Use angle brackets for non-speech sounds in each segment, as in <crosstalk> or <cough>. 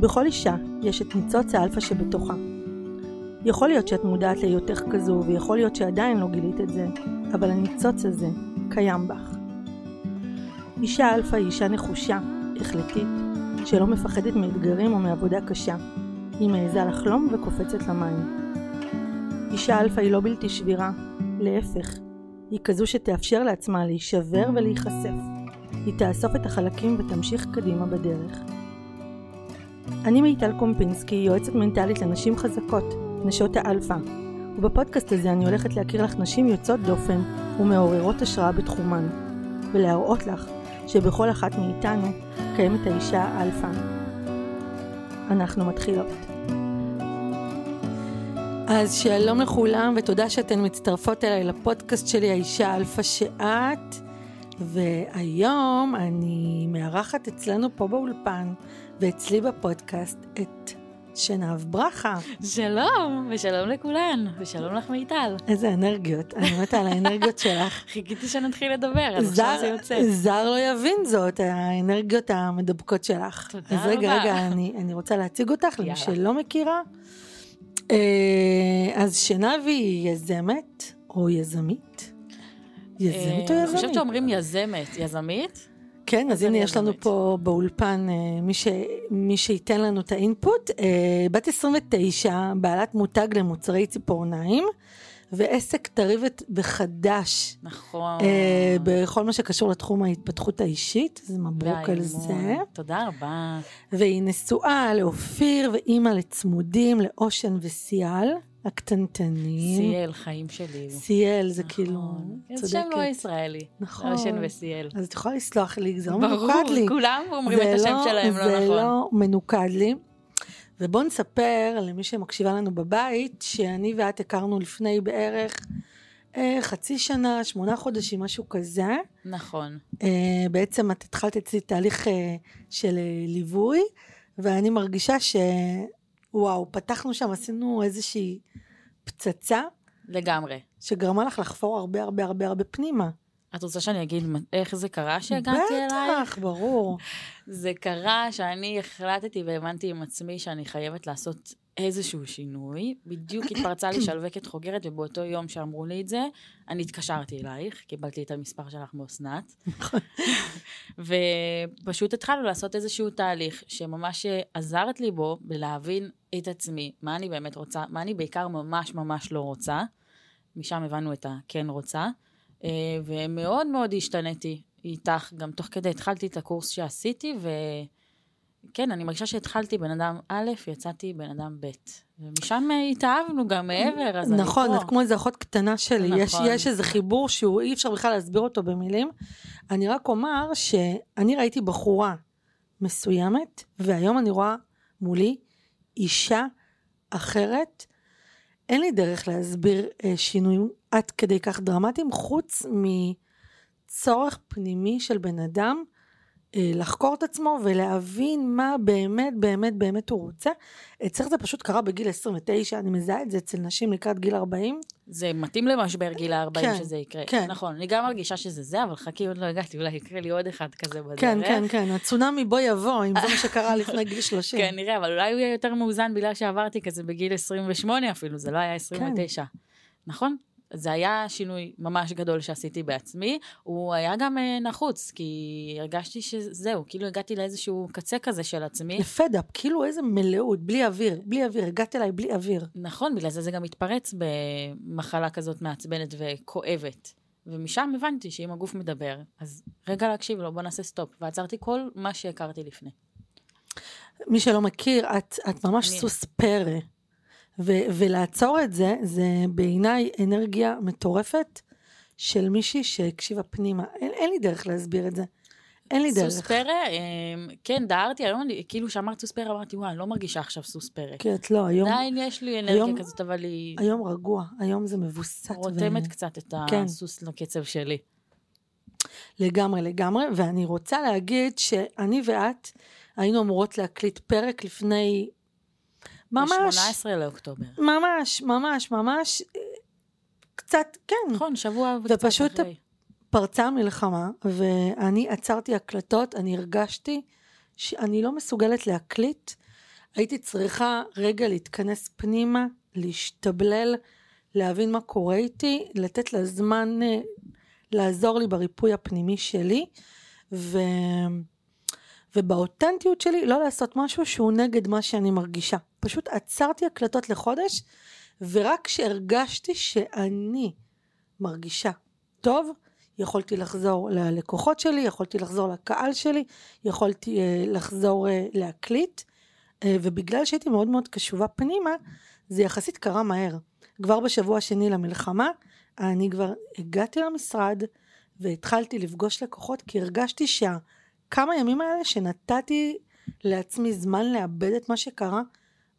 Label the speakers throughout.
Speaker 1: בכל אישה יש את ניצוץ האלפא שבתוכה. יכול להיות שאת מודעת להיותך כזו, ויכול להיות שעדיין לא גילית את זה, אבל הניצוץ הזה קיים בך. אישה אלפא היא אישה נחושה, החלטית, שלא מפחדת מאתגרים או מעבודה קשה. היא מעיזה לחלום וקופצת למים. אישה אלפא היא לא בלתי שבירה, להפך, היא כזו שתאפשר לעצמה להישבר ולהיחשף. היא תאסוף את החלקים ותמשיך קדימה בדרך. אני מיטל קומפינסקי, יועצת מנטלית לנשים חזקות, נשות האלפא, ובפודקאסט הזה אני הולכת להכיר לך נשים יוצאות דופן ומעוררות השראה בתחומן, ולהראות לך שבכל אחת מאיתנו קיימת האישה האלפא. אנחנו מתחילות. אז שלום לכולם ותודה שאתן מצטרפות אליי לפודקאסט שלי האישה האלפא שאת והיום אני מארחת אצלנו פה באולפן ואצלי בפודקאסט את שנהב ברכה.
Speaker 2: שלום, ושלום לכולן, ושלום לך מיטל.
Speaker 1: איזה אנרגיות, אני מתה על האנרגיות <laughs> שלך.
Speaker 2: חיכיתי שנתחיל לדבר, אז עכשיו זה יוצא.
Speaker 1: זר לא יבין זאת, האנרגיות המדבקות שלך.
Speaker 2: תודה
Speaker 1: אז רגע,
Speaker 2: רבה.
Speaker 1: רגע, אני, אני רוצה להציג אותך למי. שלא מכירה. אה, אז שנהב היא יזמת או יזמית? יזמית או
Speaker 2: אה, אני
Speaker 1: יזמית?
Speaker 2: חושבת שאומרים יזמת, יזמית?
Speaker 1: כן, אז הנה
Speaker 2: אני
Speaker 1: יש לנו. פה באולפן אה, מי, ש... מי שייתן לנו את האינפוט. אה, בת 29, בעלת מותג למוצרי ציפורניים, ועסק טרי וחדש
Speaker 2: נכון.
Speaker 1: אה, בכל מה שקשור לתחום ההתפתחות האישית, אז מברוק על. זה.
Speaker 2: תודה רבה.
Speaker 1: והיא נשואה לאופיר ואימא לצמודים, לאושן וסיאל, הקטנטנים.
Speaker 2: סיאל, חיים שלי.
Speaker 1: סיאל זה
Speaker 2: נכון.
Speaker 1: כאילו,
Speaker 2: זה שם לא
Speaker 1: צודקת.
Speaker 2: ישראלי.
Speaker 1: נכון.
Speaker 2: אושן וסיאל.
Speaker 1: אז את יכולה לסלוח לי, זה לא
Speaker 2: ברור,
Speaker 1: מנוקד לי.
Speaker 2: כולם אומרים
Speaker 1: זה
Speaker 2: את השם
Speaker 1: לא-
Speaker 2: שלהם לא
Speaker 1: זה
Speaker 2: נכון.
Speaker 1: לא מנוקד לי. ובואו נספר למי שמקשיבה לנו בבית, שאני ואת הכרנו לפני בערך אה, חצי שנה, שמונה חודשים, משהו כזה.
Speaker 2: נכון.
Speaker 1: אה, בעצם את התחלת אצלי תהליך אה, של אה, ליווי, ואני מרגישה שוואו, פתחנו שם, עשינו איזושהי פצצה,
Speaker 2: לגמרי.
Speaker 1: שגרמה לך לחפור הרבה הרבה הרבה הרבה פנימה.
Speaker 2: את רוצה שאני אגיד איך זה קרה שהגעתי אלייך?
Speaker 1: בטח, ברור. <laughs>
Speaker 2: זה קרה שאני החלטתי והבנתי עם עצמי שאני חייבת לעשות איזשהו שינוי. בדיוק התפרצה לי שלווקת חוגרת, ובאותו יום שאמרו לי את זה, אני התקשרתי אלייך, קיבלתי את המספר שלך מאסנת. ופשוט התחלנו לעשות איזשהו תהליך שממש עזרת לי בו בלהבין את עצמי, מה אני באמת רוצה, מה אני בעיקר ממש ממש לא רוצה. משם הבנו את הכן רוצה. אה, ומאוד מאוד השתניתי איתך, גם תוך כדי התחלתי את הקורס שעשיתי, וכן, אני מרגישה שהתחלתי בן אדם א', יצאתי בן אדם ב'. ומשם אה, התאהבנו גם מעבר, אז אני
Speaker 1: נכון,
Speaker 2: פה.
Speaker 1: את כמו איזה אחות קטנה שלי, יש,
Speaker 2: נכון.
Speaker 1: יש איזה חיבור שהוא אי אפשר בכלל להסביר אותו במילים. אני רק אומר שאני ראיתי בחורה מסוימת, והיום אני רואה מולי אישה אחרת. אין לי דרך להסביר אה, שינויים עד כדי כך דרמטיים, חוץ מצורך פנימי של בן אדם לחקור את עצמו ולהבין מה באמת באמת באמת הוא רוצה. אצלך זה פשוט קרה בגיל 29, אני מזהה את זה אצל נשים לקראת גיל 40.
Speaker 2: זה מתאים למשבר גיל ה-40
Speaker 1: כן,
Speaker 2: שזה יקרה.
Speaker 1: כן.
Speaker 2: נכון, אני גם מרגישה שזה זה, אבל חכי, עוד לא הגעתי, אולי יקרה לי עוד אחד כזה בדרך.
Speaker 1: כן, כן, כן, הצונאמי בוא יבוא, אם זה מה שקרה לפני גיל 30.
Speaker 2: כן, נראה, אבל אולי הוא יהיה יותר מאוזן בגלל שעברתי כזה בגיל 28 אפילו, זה לא היה 29. נכון? זה היה שינוי ממש גדול שעשיתי בעצמי. הוא היה גם אה, נחוץ, כי הרגשתי שזהו, כאילו הגעתי לאיזשהו קצה כזה של עצמי.
Speaker 1: לפדאפ, כאילו איזה מלאות, בלי אוויר, בלי אוויר, הגעת אליי בלי אוויר.
Speaker 2: נכון, בגלל זה זה גם התפרץ במחלה כזאת מעצבנת וכואבת. ומשם הבנתי שאם הגוף מדבר, אז רגע להקשיב לו, בוא נעשה סטופ. ועצרתי כל מה שהכרתי לפני.
Speaker 1: מי שלא מכיר, את, את ממש
Speaker 2: אני-
Speaker 1: סוס פרא. ו- ולעצור את זה, זה בעיניי אנרגיה מטורפת של מישהי שהקשיבה פנימה. אין, אין לי דרך להסביר את זה. אין לי דרך.
Speaker 2: סוס פרא, אמ, כן, דהרתי, היום כאילו שאמרת סוס פרא, אמרתי, וואי, אני לא מרגישה עכשיו סוס פרא.
Speaker 1: כי את לא, היום,
Speaker 2: עדיין יש לי
Speaker 1: היום-
Speaker 2: אנרגיה כזאת, אבל היא
Speaker 1: היום רגוע, היום זה מבוסת.
Speaker 2: רותמת קצת את
Speaker 1: כן.
Speaker 2: הסוס לקצב שלי.
Speaker 1: לגמרי, לגמרי, ואני רוצה להגיד שאני ואת היינו אמורות להקליט פרק לפני... ממש,
Speaker 2: ב-18 לאוקטובר.
Speaker 1: ממש, ממש, ממש, קצת, כן,
Speaker 2: נכון, שבוע וקצת
Speaker 1: ופשוט
Speaker 2: אחרי.
Speaker 1: פרצה המלחמה, ואני עצרתי הקלטות, אני הרגשתי שאני לא מסוגלת להקליט הייתי צריכה רגע להתכנס פנימה, להשתבלל, להבין מה קורה איתי, לתת לה זמן אה, לעזור לי בריפוי הפנימי שלי, ו... ובאותנטיות שלי לא לעשות משהו שהוא נגד מה שאני מרגישה. פשוט עצרתי הקלטות לחודש, ורק כשהרגשתי שאני מרגישה טוב, יכולתי לחזור ללקוחות שלי, יכולתי לחזור לקהל שלי, יכולתי uh, לחזור uh, להקליט, uh, ובגלל שהייתי מאוד מאוד קשובה פנימה, זה יחסית קרה מהר. כבר בשבוע השני למלחמה, אני כבר הגעתי למשרד והתחלתי לפגוש לקוחות, כי הרגשתי שהכמה ימים האלה שנתתי לעצמי זמן לאבד את מה שקרה,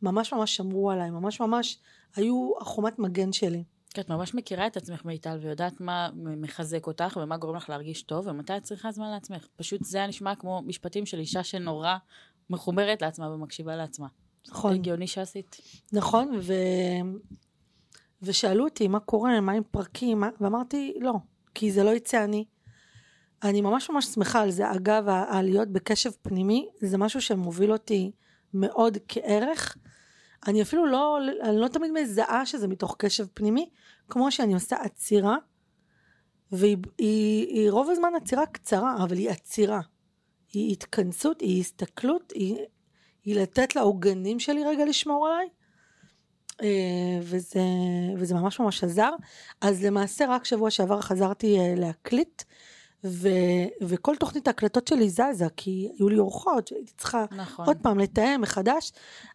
Speaker 1: ממש ממש שמרו עליי, ממש ממש היו החומת מגן שלי.
Speaker 2: כי את ממש מכירה את עצמך מיטל ויודעת מה מחזק אותך ומה גורם לך להרגיש טוב ומתי את צריכה זמן לעצמך. פשוט זה היה נשמע כמו משפטים של אישה שנורא מחוברת לעצמה ומקשיבה לעצמה.
Speaker 1: נכון.
Speaker 2: הגיוני שעשית.
Speaker 1: נכון, ו... ושאלו אותי מה קורה, מה עם פרקים, מה... ואמרתי לא, כי זה לא יצא אני. אני ממש ממש שמחה על זה. אגב, העליות בקשב פנימי זה משהו שמוביל אותי מאוד כערך. אני אפילו לא, אני לא תמיד מזהה שזה מתוך קשב פנימי, כמו שאני עושה עצירה, והיא היא, היא רוב הזמן עצירה קצרה, אבל היא עצירה. היא התכנסות, היא הסתכלות, היא, היא לתת לעוגנים שלי רגע לשמור עליי, אה, וזה, וזה ממש ממש עזר. אז למעשה רק שבוע שעבר חזרתי אה, להקליט, ו, וכל תוכנית ההקלטות שלי זזה, כי היו לי אורחות, שהייתי צריכה נכון. עוד פעם לתאם מחדש,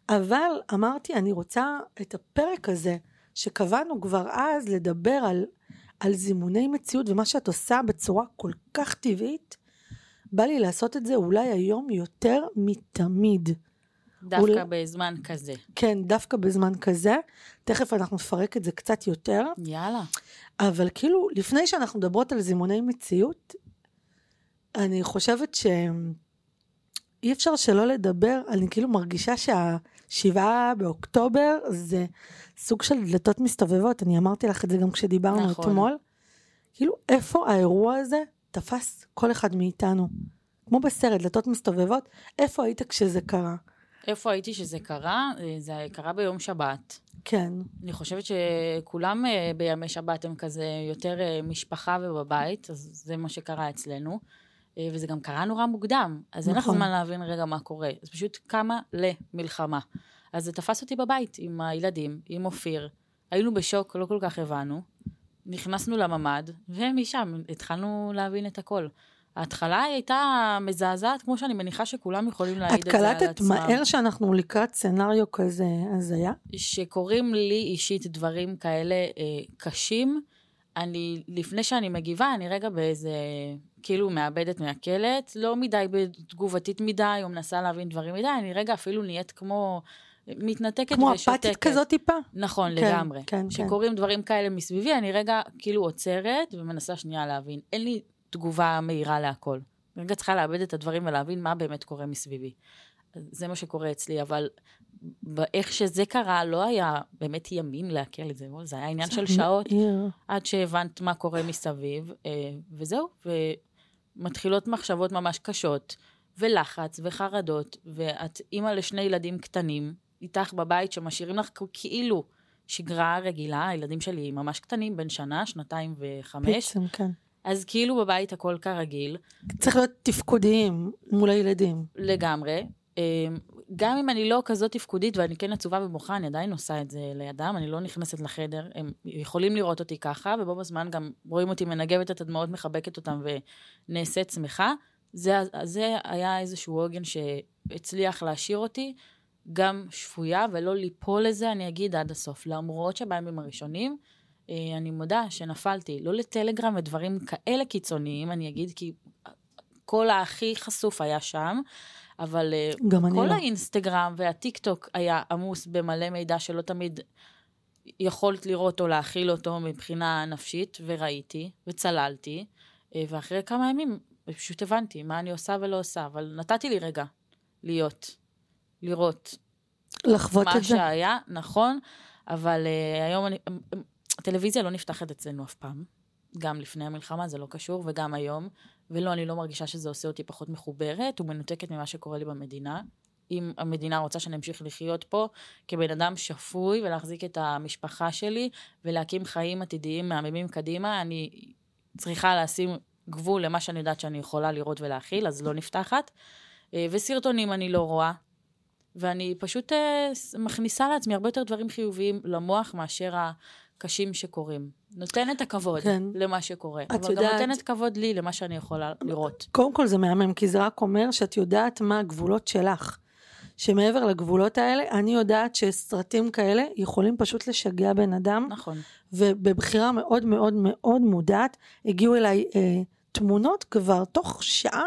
Speaker 1: אבל אמרתי, אני רוצה את הפרק הזה, שקבענו כבר אז לדבר על, על זימוני מציאות, ומה שאת עושה בצורה כל כך טבעית, בא לי לעשות את זה אולי היום יותר מתמיד.
Speaker 2: דווקא אולי... בזמן כזה.
Speaker 1: כן, דווקא בזמן כזה. תכף אנחנו נפרק את זה קצת יותר.
Speaker 2: יאללה.
Speaker 1: אבל כאילו, לפני שאנחנו מדברות על זימוני מציאות, אני חושבת שאי אפשר שלא לדבר, אני כאילו מרגישה שהשבעה באוקטובר זה סוג של דלתות מסתובבות, אני אמרתי לך את זה גם כשדיברנו נכון. אתמול. כאילו, איפה האירוע הזה תפס כל אחד מאיתנו? כמו בסרט, דלתות מסתובבות, איפה היית כשזה קרה?
Speaker 2: איפה הייתי שזה קרה? אה, זה קרה ביום שבת.
Speaker 1: כן.
Speaker 2: אני חושבת שכולם אה, בימי שבת הם כזה יותר אה, משפחה ובבית, אז זה מה שקרה אצלנו. וזה גם קרה נורא מוקדם, אז נכון. אין לך נכון. זמן להבין רגע מה קורה. אז פשוט קמה למלחמה. אז זה תפס אותי בבית עם הילדים, עם אופיר. היינו בשוק, לא כל כך הבנו. נכנסנו לממ"ד, ומשם התחלנו להבין את הכל. ההתחלה הייתה מזעזעת, כמו שאני מניחה שכולם יכולים להעיד את זה על עצמם.
Speaker 1: את קלטת מהר שאנחנו לקראת סצנריו כזה הזיה?
Speaker 2: שקורים לי אישית דברים כאלה אה, קשים, אני, לפני שאני מגיבה, אני רגע באיזה, כאילו מאבדת מהקלט, לא מדי תגובתית מדי, או מנסה להבין דברים מדי, אני רגע אפילו נהיית כמו... מתנתקת
Speaker 1: כמו
Speaker 2: ושותקת. כמו
Speaker 1: אפתית כזאת טיפה?
Speaker 2: נכון, כן, לגמרי. כן, כן. שקורים כן. דברים כאלה מסביבי, אני רגע כאילו עוצרת ומנסה שנייה להבין. אין לי תגובה מהירה להכל. אני רגע צריכה לאבד את הדברים ולהבין מה באמת קורה מסביבי. זה מה שקורה אצלי, אבל איך שזה קרה, לא היה באמת ימים לעכל את זה, זה היה עניין של שעות, עד שהבנת מה קורה מסביב, אה, וזהו, ומתחילות מחשבות ממש קשות, ולחץ, וחרדות, ואת אימא לשני ילדים קטנים, איתך בבית, שמשאירים לך כאילו שגרה רגילה, הילדים שלי ממש קטנים, בן שנה, שנתיים וחמש.
Speaker 1: פיצם, כן.
Speaker 2: אז כאילו בבית הכל כרגיל.
Speaker 1: צריך להיות תפקודיים מול הילדים.
Speaker 2: לגמרי. אמ, גם אם אני לא כזאת תפקודית ואני כן עצובה ובוכה, אני עדיין עושה את זה לידם, אני לא נכנסת לחדר, הם יכולים לראות אותי ככה, ובו בזמן גם רואים אותי מנגבת את הדמעות, מחבקת אותם ונעשית שמחה. זה, זה היה איזשהו עוגן שהצליח להשאיר אותי גם שפויה ולא ליפול לזה, אני אגיד עד הסוף. למרות שבימים הראשונים, אני מודה שנפלתי, לא לטלגרם ודברים כאלה קיצוניים, אני אגיד, כי כל הכי חשוף היה שם, אבל אה, כל לא. האינסטגרם והטיק טוק היה עמוס במלא מידע שלא תמיד יכולת לראות או להכיל אותו מבחינה נפשית, וראיתי, וצללתי, אה, ואחרי כמה ימים פשוט הבנתי מה אני עושה ולא עושה, אבל נתתי לי רגע להיות, לראות.
Speaker 1: לחוות את זה.
Speaker 2: מה שהיה, נכון, אבל uh, היום אני, הטלוויזיה לא נפתחת אצלנו אף פעם. גם לפני המלחמה, זה לא קשור, וגם היום. ולא, אני לא מרגישה שזה עושה אותי פחות מחוברת ומנותקת ממה שקורה לי במדינה. אם המדינה רוצה שאני אמשיך לחיות פה כבן אדם שפוי ולהחזיק את המשפחה שלי ולהקים חיים עתידיים מהממים קדימה, אני צריכה לשים גבול למה שאני יודעת שאני יכולה לראות ולהכיל, אז לא נפתחת. אה, וסרטונים אני לא רואה, ואני פשוט אה, מכניסה לעצמי הרבה יותר דברים חיוביים למוח מאשר הקשים שקורים. נותנת הכבוד
Speaker 1: כן.
Speaker 2: למה שקורה,
Speaker 1: את
Speaker 2: אבל
Speaker 1: יודעת-
Speaker 2: גם נותנת כבוד לי למה שאני יכולה לראות.
Speaker 1: קודם כל זה מהמם, כי זה רק אומר שאת יודעת מה הגבולות שלך. שמעבר לגבולות האלה, אני יודעת שסרטים כאלה יכולים פשוט לשגע בן אדם,
Speaker 2: נכון.
Speaker 1: ובבחירה מאוד מאוד מאוד מודעת, הגיעו אליי אה, תמונות כבר תוך שעה.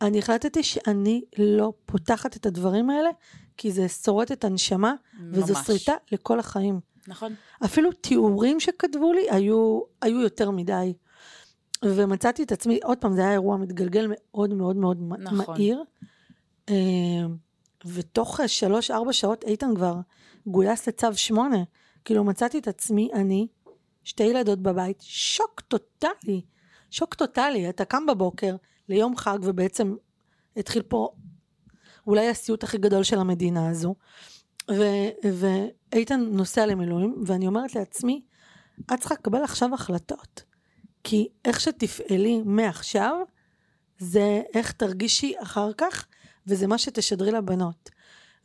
Speaker 1: אני החלטתי שאני לא פותחת את הדברים האלה, כי זה שורט את הנשמה, וזו
Speaker 2: ממש.
Speaker 1: שריטה לכל החיים.
Speaker 2: נכון.
Speaker 1: אפילו תיאורים שכתבו לי היו, היו יותר מדי. ומצאתי את עצמי, עוד פעם, זה היה אירוע מתגלגל מאוד מאוד מאוד
Speaker 2: נכון.
Speaker 1: מהיר. אה, ותוך אה, שלוש-ארבע שעות איתן כבר גויס לצו שמונה. כאילו מצאתי את עצמי, אני, שתי ילדות בבית, שוק טוטאלי. שוק טוטאלי. אתה קם בבוקר ליום חג ובעצם התחיל פה אולי הסיוט הכי גדול של המדינה הזו. ואיתן נוסע למילואים, ואני אומרת לעצמי, את צריכה לקבל עכשיו החלטות. כי איך שתפעלי מעכשיו, זה איך תרגישי אחר כך, וזה מה שתשדרי לבנות.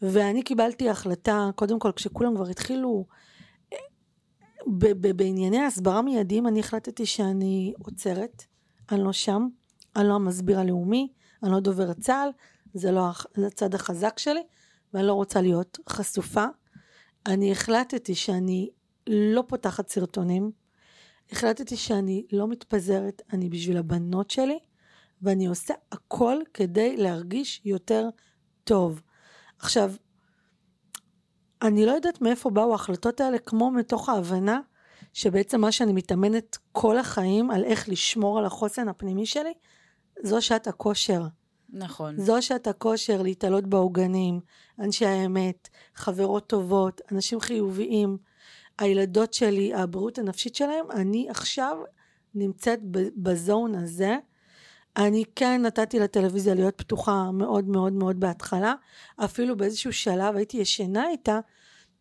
Speaker 1: ואני קיבלתי החלטה, קודם כל, כשכולם כבר התחילו, ב- ב- בענייני הסברה מיידיים, אני החלטתי שאני עוצרת, אני לא שם, אני לא המסביר הלאומי, אני לא דובר צה"ל, זה לא הצד החזק שלי, ואני לא רוצה להיות חשופה. אני החלטתי שאני לא פותחת סרטונים, החלטתי שאני לא מתפזרת, אני בשביל הבנות שלי, ואני עושה הכל כדי להרגיש יותר טוב. עכשיו, אני לא יודעת מאיפה באו ההחלטות האלה, כמו מתוך ההבנה שבעצם מה שאני מתאמנת כל החיים על איך לשמור על החוסן הפנימי שלי, זו שעת הכושר.
Speaker 2: נכון.
Speaker 1: זו שעת הכושר להתעלות בעוגנים, אנשי האמת, חברות טובות, אנשים חיוביים, הילדות שלי, הבריאות הנפשית שלהם, אני עכשיו נמצאת בזון הזה. אני כן נתתי לטלוויזיה להיות פתוחה מאוד מאוד מאוד בהתחלה, אפילו באיזשהו שלב הייתי ישנה איתה,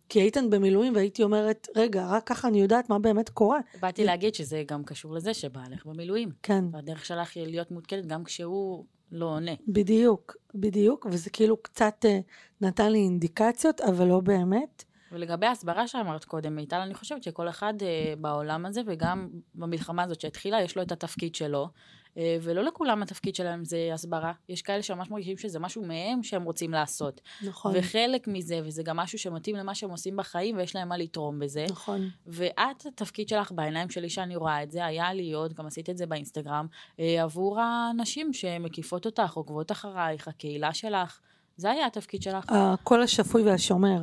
Speaker 1: כי איתן במילואים והייתי אומרת, רגע, רק ככה אני יודעת מה באמת קורה.
Speaker 2: באתי להגיד שזה גם קשור לזה שבעלך במילואים.
Speaker 1: כן,
Speaker 2: והדרך שלך היא להיות מעודכנת גם כשהוא לא עונה.
Speaker 1: בדיוק, בדיוק, וזה כאילו קצת אה, נתן לי אינדיקציות, אבל לא באמת.
Speaker 2: ולגבי ההסברה שאמרת קודם, מיטל, אני חושבת שכל אחד אה, בעולם הזה, וגם במלחמה הזאת שהתחילה, יש לו את התפקיד שלו, ולא לכולם התפקיד שלהם זה הסברה. יש כאלה שממש מרגישים שזה משהו מהם שהם רוצים לעשות.
Speaker 1: נכון,
Speaker 2: וחלק מזה, וזה גם משהו שמתאים למה שהם עושים בחיים, ויש להם מה לתרום בזה.
Speaker 1: נכון.
Speaker 2: ואת, התפקיד שלך בעיניים שלי, שאני רואה את זה, היה להיות, גם עשית את זה באינסטגרם, אה, עבור הנשים שמקיפות אותך, עוקבות אחרייך, הקהילה שלך. זה היה התפקיד שלך.
Speaker 1: הקול השפוי והשומר.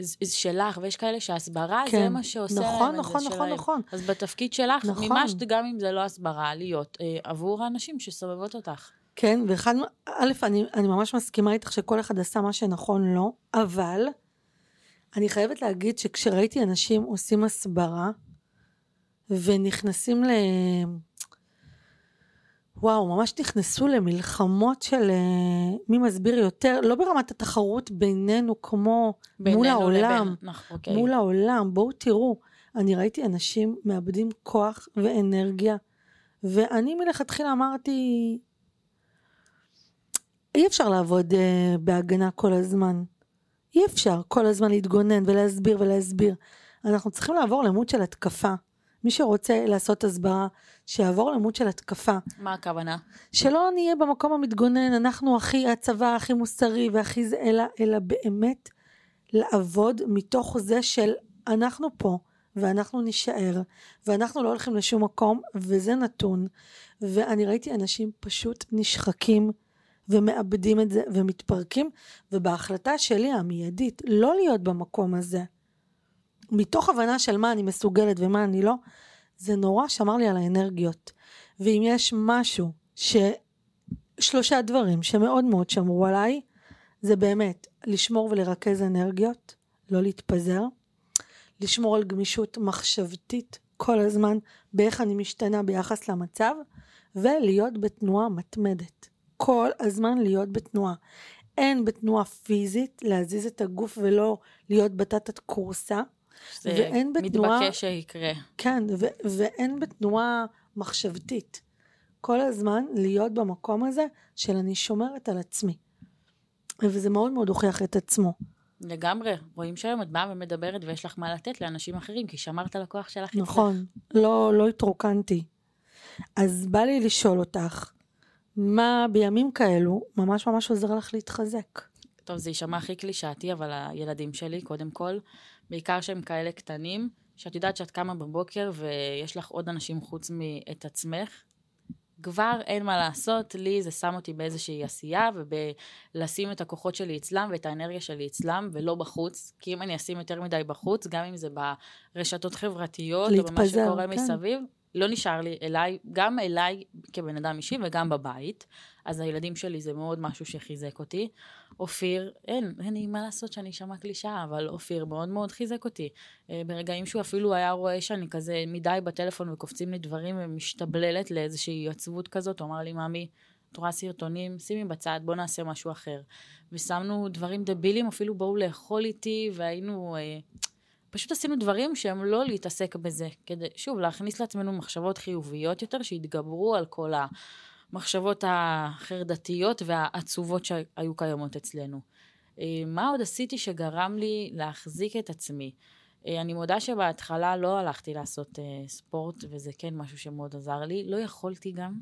Speaker 2: זה זה שלך, ויש כאלה שהסברה זה
Speaker 1: כן.
Speaker 2: מה שעושה
Speaker 1: נכון,
Speaker 2: להם,
Speaker 1: נכון,
Speaker 2: זה
Speaker 1: נכון,
Speaker 2: שלהם.
Speaker 1: נכון.
Speaker 2: אז בתפקיד שלך,
Speaker 1: נכון.
Speaker 2: מימשת גם אם זה לא הסברה, להיות אה, עבור האנשים שסובבות אותך.
Speaker 1: כן, ואחד, א', אני, אני ממש מסכימה איתך שכל אחד עשה מה שנכון לו, אבל אני חייבת להגיד שכשראיתי אנשים עושים הסברה ונכנסים ל... וואו, ממש נכנסו למלחמות של אה, מי מסביר יותר, לא ברמת התחרות בינינו כמו מול
Speaker 2: בינינו
Speaker 1: העולם.
Speaker 2: לבין- נכון, אוקיי.
Speaker 1: מול העולם, בואו תראו, אני ראיתי אנשים מאבדים כוח ואנרגיה, ואני מלכתחילה אמרתי, אי אפשר לעבוד uh, בהגנה כל הזמן. אי אפשר כל הזמן להתגונן ולהסביר ולהסביר. אנחנו צריכים לעבור למוד של התקפה. מי שרוצה לעשות הסברה, שיעבור למוד של התקפה.
Speaker 2: מה הכוונה?
Speaker 1: שלא נהיה במקום המתגונן, אנחנו הכי, הצבא הכי מוסרי והכי זה, אלא, אלא באמת לעבוד מתוך זה של אנחנו פה, ואנחנו נישאר, ואנחנו לא הולכים לשום מקום, וזה נתון. ואני ראיתי אנשים פשוט נשחקים ומאבדים את זה ומתפרקים, ובהחלטה שלי המיידית לא להיות במקום הזה, מתוך הבנה של מה אני מסוגלת ומה אני לא, זה נורא שמר לי על האנרגיות. ואם יש משהו ש... שלושה דברים שמאוד מאוד שמרו עליי, זה באמת לשמור ולרכז אנרגיות, לא להתפזר, לשמור על גמישות מחשבתית כל הזמן באיך אני משתנה ביחס למצב, ולהיות בתנועה מתמדת. כל הזמן להיות בתנועה. הן בתנועה פיזית, להזיז את הגוף ולא להיות בתת קורסה,
Speaker 2: זה
Speaker 1: ואין בתנועה-
Speaker 2: מתבקש שיקרה.
Speaker 1: כן, ו- ואין בתנועה מחשבתית. כל הזמן להיות במקום הזה של אני שומרת על עצמי. וזה מאוד מאוד הוכיח את עצמו.
Speaker 2: לגמרי. רואים שהיום את באה ומדברת ויש לך מה לתת לאנשים אחרים, כי שמרת על הכוח שלך.
Speaker 1: נכון, לא, לא התרוקנתי. אז בא לי לשאול אותך, מה בימים כאלו ממש ממש עוזר לך להתחזק?
Speaker 2: טוב, זה יישמע הכי קלישאתי, אבל הילדים שלי, קודם כל, בעיקר שהם כאלה קטנים, שאת יודעת שאת קמה בבוקר ויש לך עוד אנשים חוץ מאת עצמך, כבר אין מה לעשות, לי זה שם אותי באיזושהי עשייה ובלשים את הכוחות שלי אצלם ואת האנרגיה שלי אצלם ולא בחוץ, כי אם אני אשים יותר מדי בחוץ, גם אם זה ברשתות חברתיות או במה
Speaker 1: להתפזר,
Speaker 2: שקורה
Speaker 1: כן.
Speaker 2: מסביב, לא נשאר לי אליי, גם אליי כבן אדם אישי וגם בבית. אז הילדים שלי זה מאוד משהו שחיזק אותי. אופיר, אין, אין לי מה לעשות שאני אשמע קלישאה, אבל אופיר מאוד מאוד חיזק אותי. אה, ברגעים שהוא אפילו היה רואה שאני כזה מדי בטלפון וקופצים לי דברים ומשתבללת לאיזושהי עצבות כזאת, הוא אמר לי, ממי, את רואה סרטונים, שימי בצד, בוא נעשה משהו אחר. ושמנו דברים דבילים, אפילו בואו לאכול איתי, והיינו... אה, פשוט עשינו דברים שהם לא להתעסק בזה, כדי, שוב, להכניס לעצמנו מחשבות חיוביות יותר, שיתגברו על כל המחשבות החרדתיות והעצובות שהיו קיימות אצלנו. אה, מה עוד עשיתי שגרם לי להחזיק את עצמי? אה, אני מודה שבהתחלה לא הלכתי לעשות אה, ספורט, וזה כן משהו שמאוד עזר לי. לא יכולתי גם,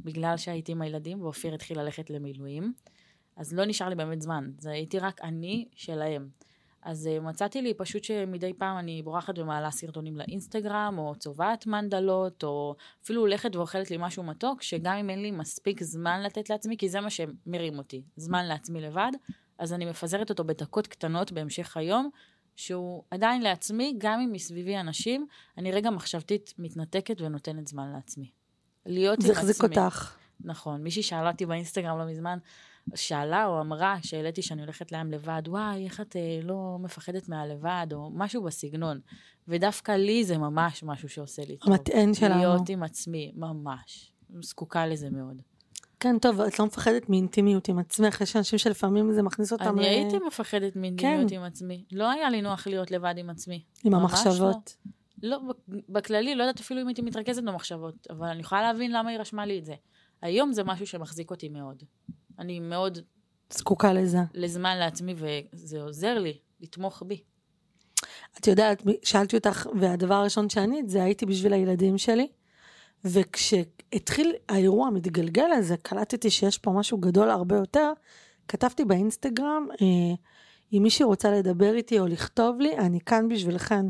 Speaker 2: בגלל שהייתי עם הילדים, ואופיר התחיל ללכת למילואים. אז לא נשאר לי באמת זמן, זה הייתי רק אני שלהם. אז uh, מצאתי לי פשוט שמדי פעם אני בורחת ומעלה סרטונים לאינסטגרם, או צובעת מנדלות, או אפילו הולכת ואוכלת לי משהו מתוק, שגם אם אין לי מספיק זמן לתת לעצמי, כי זה מה שמרים אותי, זמן לעצמי לבד, אז אני מפזרת אותו בדקות קטנות בהמשך היום, שהוא עדיין לעצמי, גם אם מסביבי אנשים, אני רגע מחשבתית מתנתקת ונותנת זמן לעצמי. להיות
Speaker 1: זה
Speaker 2: עם
Speaker 1: החזיק
Speaker 2: עצמי.
Speaker 1: אותך.
Speaker 2: נכון. מישהי שאלה אותי באינסטגרם לא מזמן, שאלה או אמרה, שהעליתי שאני הולכת לים לבד, וואי, איך את אה, לא מפחדת מהלבד, או משהו בסגנון. ודווקא לי זה ממש משהו שעושה לי טוב.
Speaker 1: המטען שלנו.
Speaker 2: להיות עם עצמי, ממש. זקוקה לזה מאוד.
Speaker 1: כן, טוב, את לא מפחדת מאינטימיות עם עצמך, יש אנשים שלפעמים זה מכניס אותם
Speaker 2: אני
Speaker 1: ל-
Speaker 2: הייתי מפחדת מאינטימיות
Speaker 1: כן.
Speaker 2: עם עצמי. לא היה לי נוח להיות לבד עם עצמי.
Speaker 1: עם המחשבות.
Speaker 2: לא, ב- בכללי, לא יודעת אפילו אם הייתי מתרכזת במחשבות, אבל אני יכולה להבין למה היא רשמה לי את זה. היום זה משהו שמחזיק אותי מאוד. אני מאוד
Speaker 1: זקוקה לזה.
Speaker 2: לזמן לעצמי, וזה עוזר לי לתמוך בי.
Speaker 1: את יודעת, שאלתי אותך, והדבר הראשון שענית זה הייתי בשביל הילדים שלי, וכשהתחיל האירוע המתגלגל הזה, קלטתי שיש פה משהו גדול הרבה יותר, כתבתי באינסטגרם, אה, אם מישהי רוצה לדבר איתי או לכתוב לי, אני כאן בשבילכן.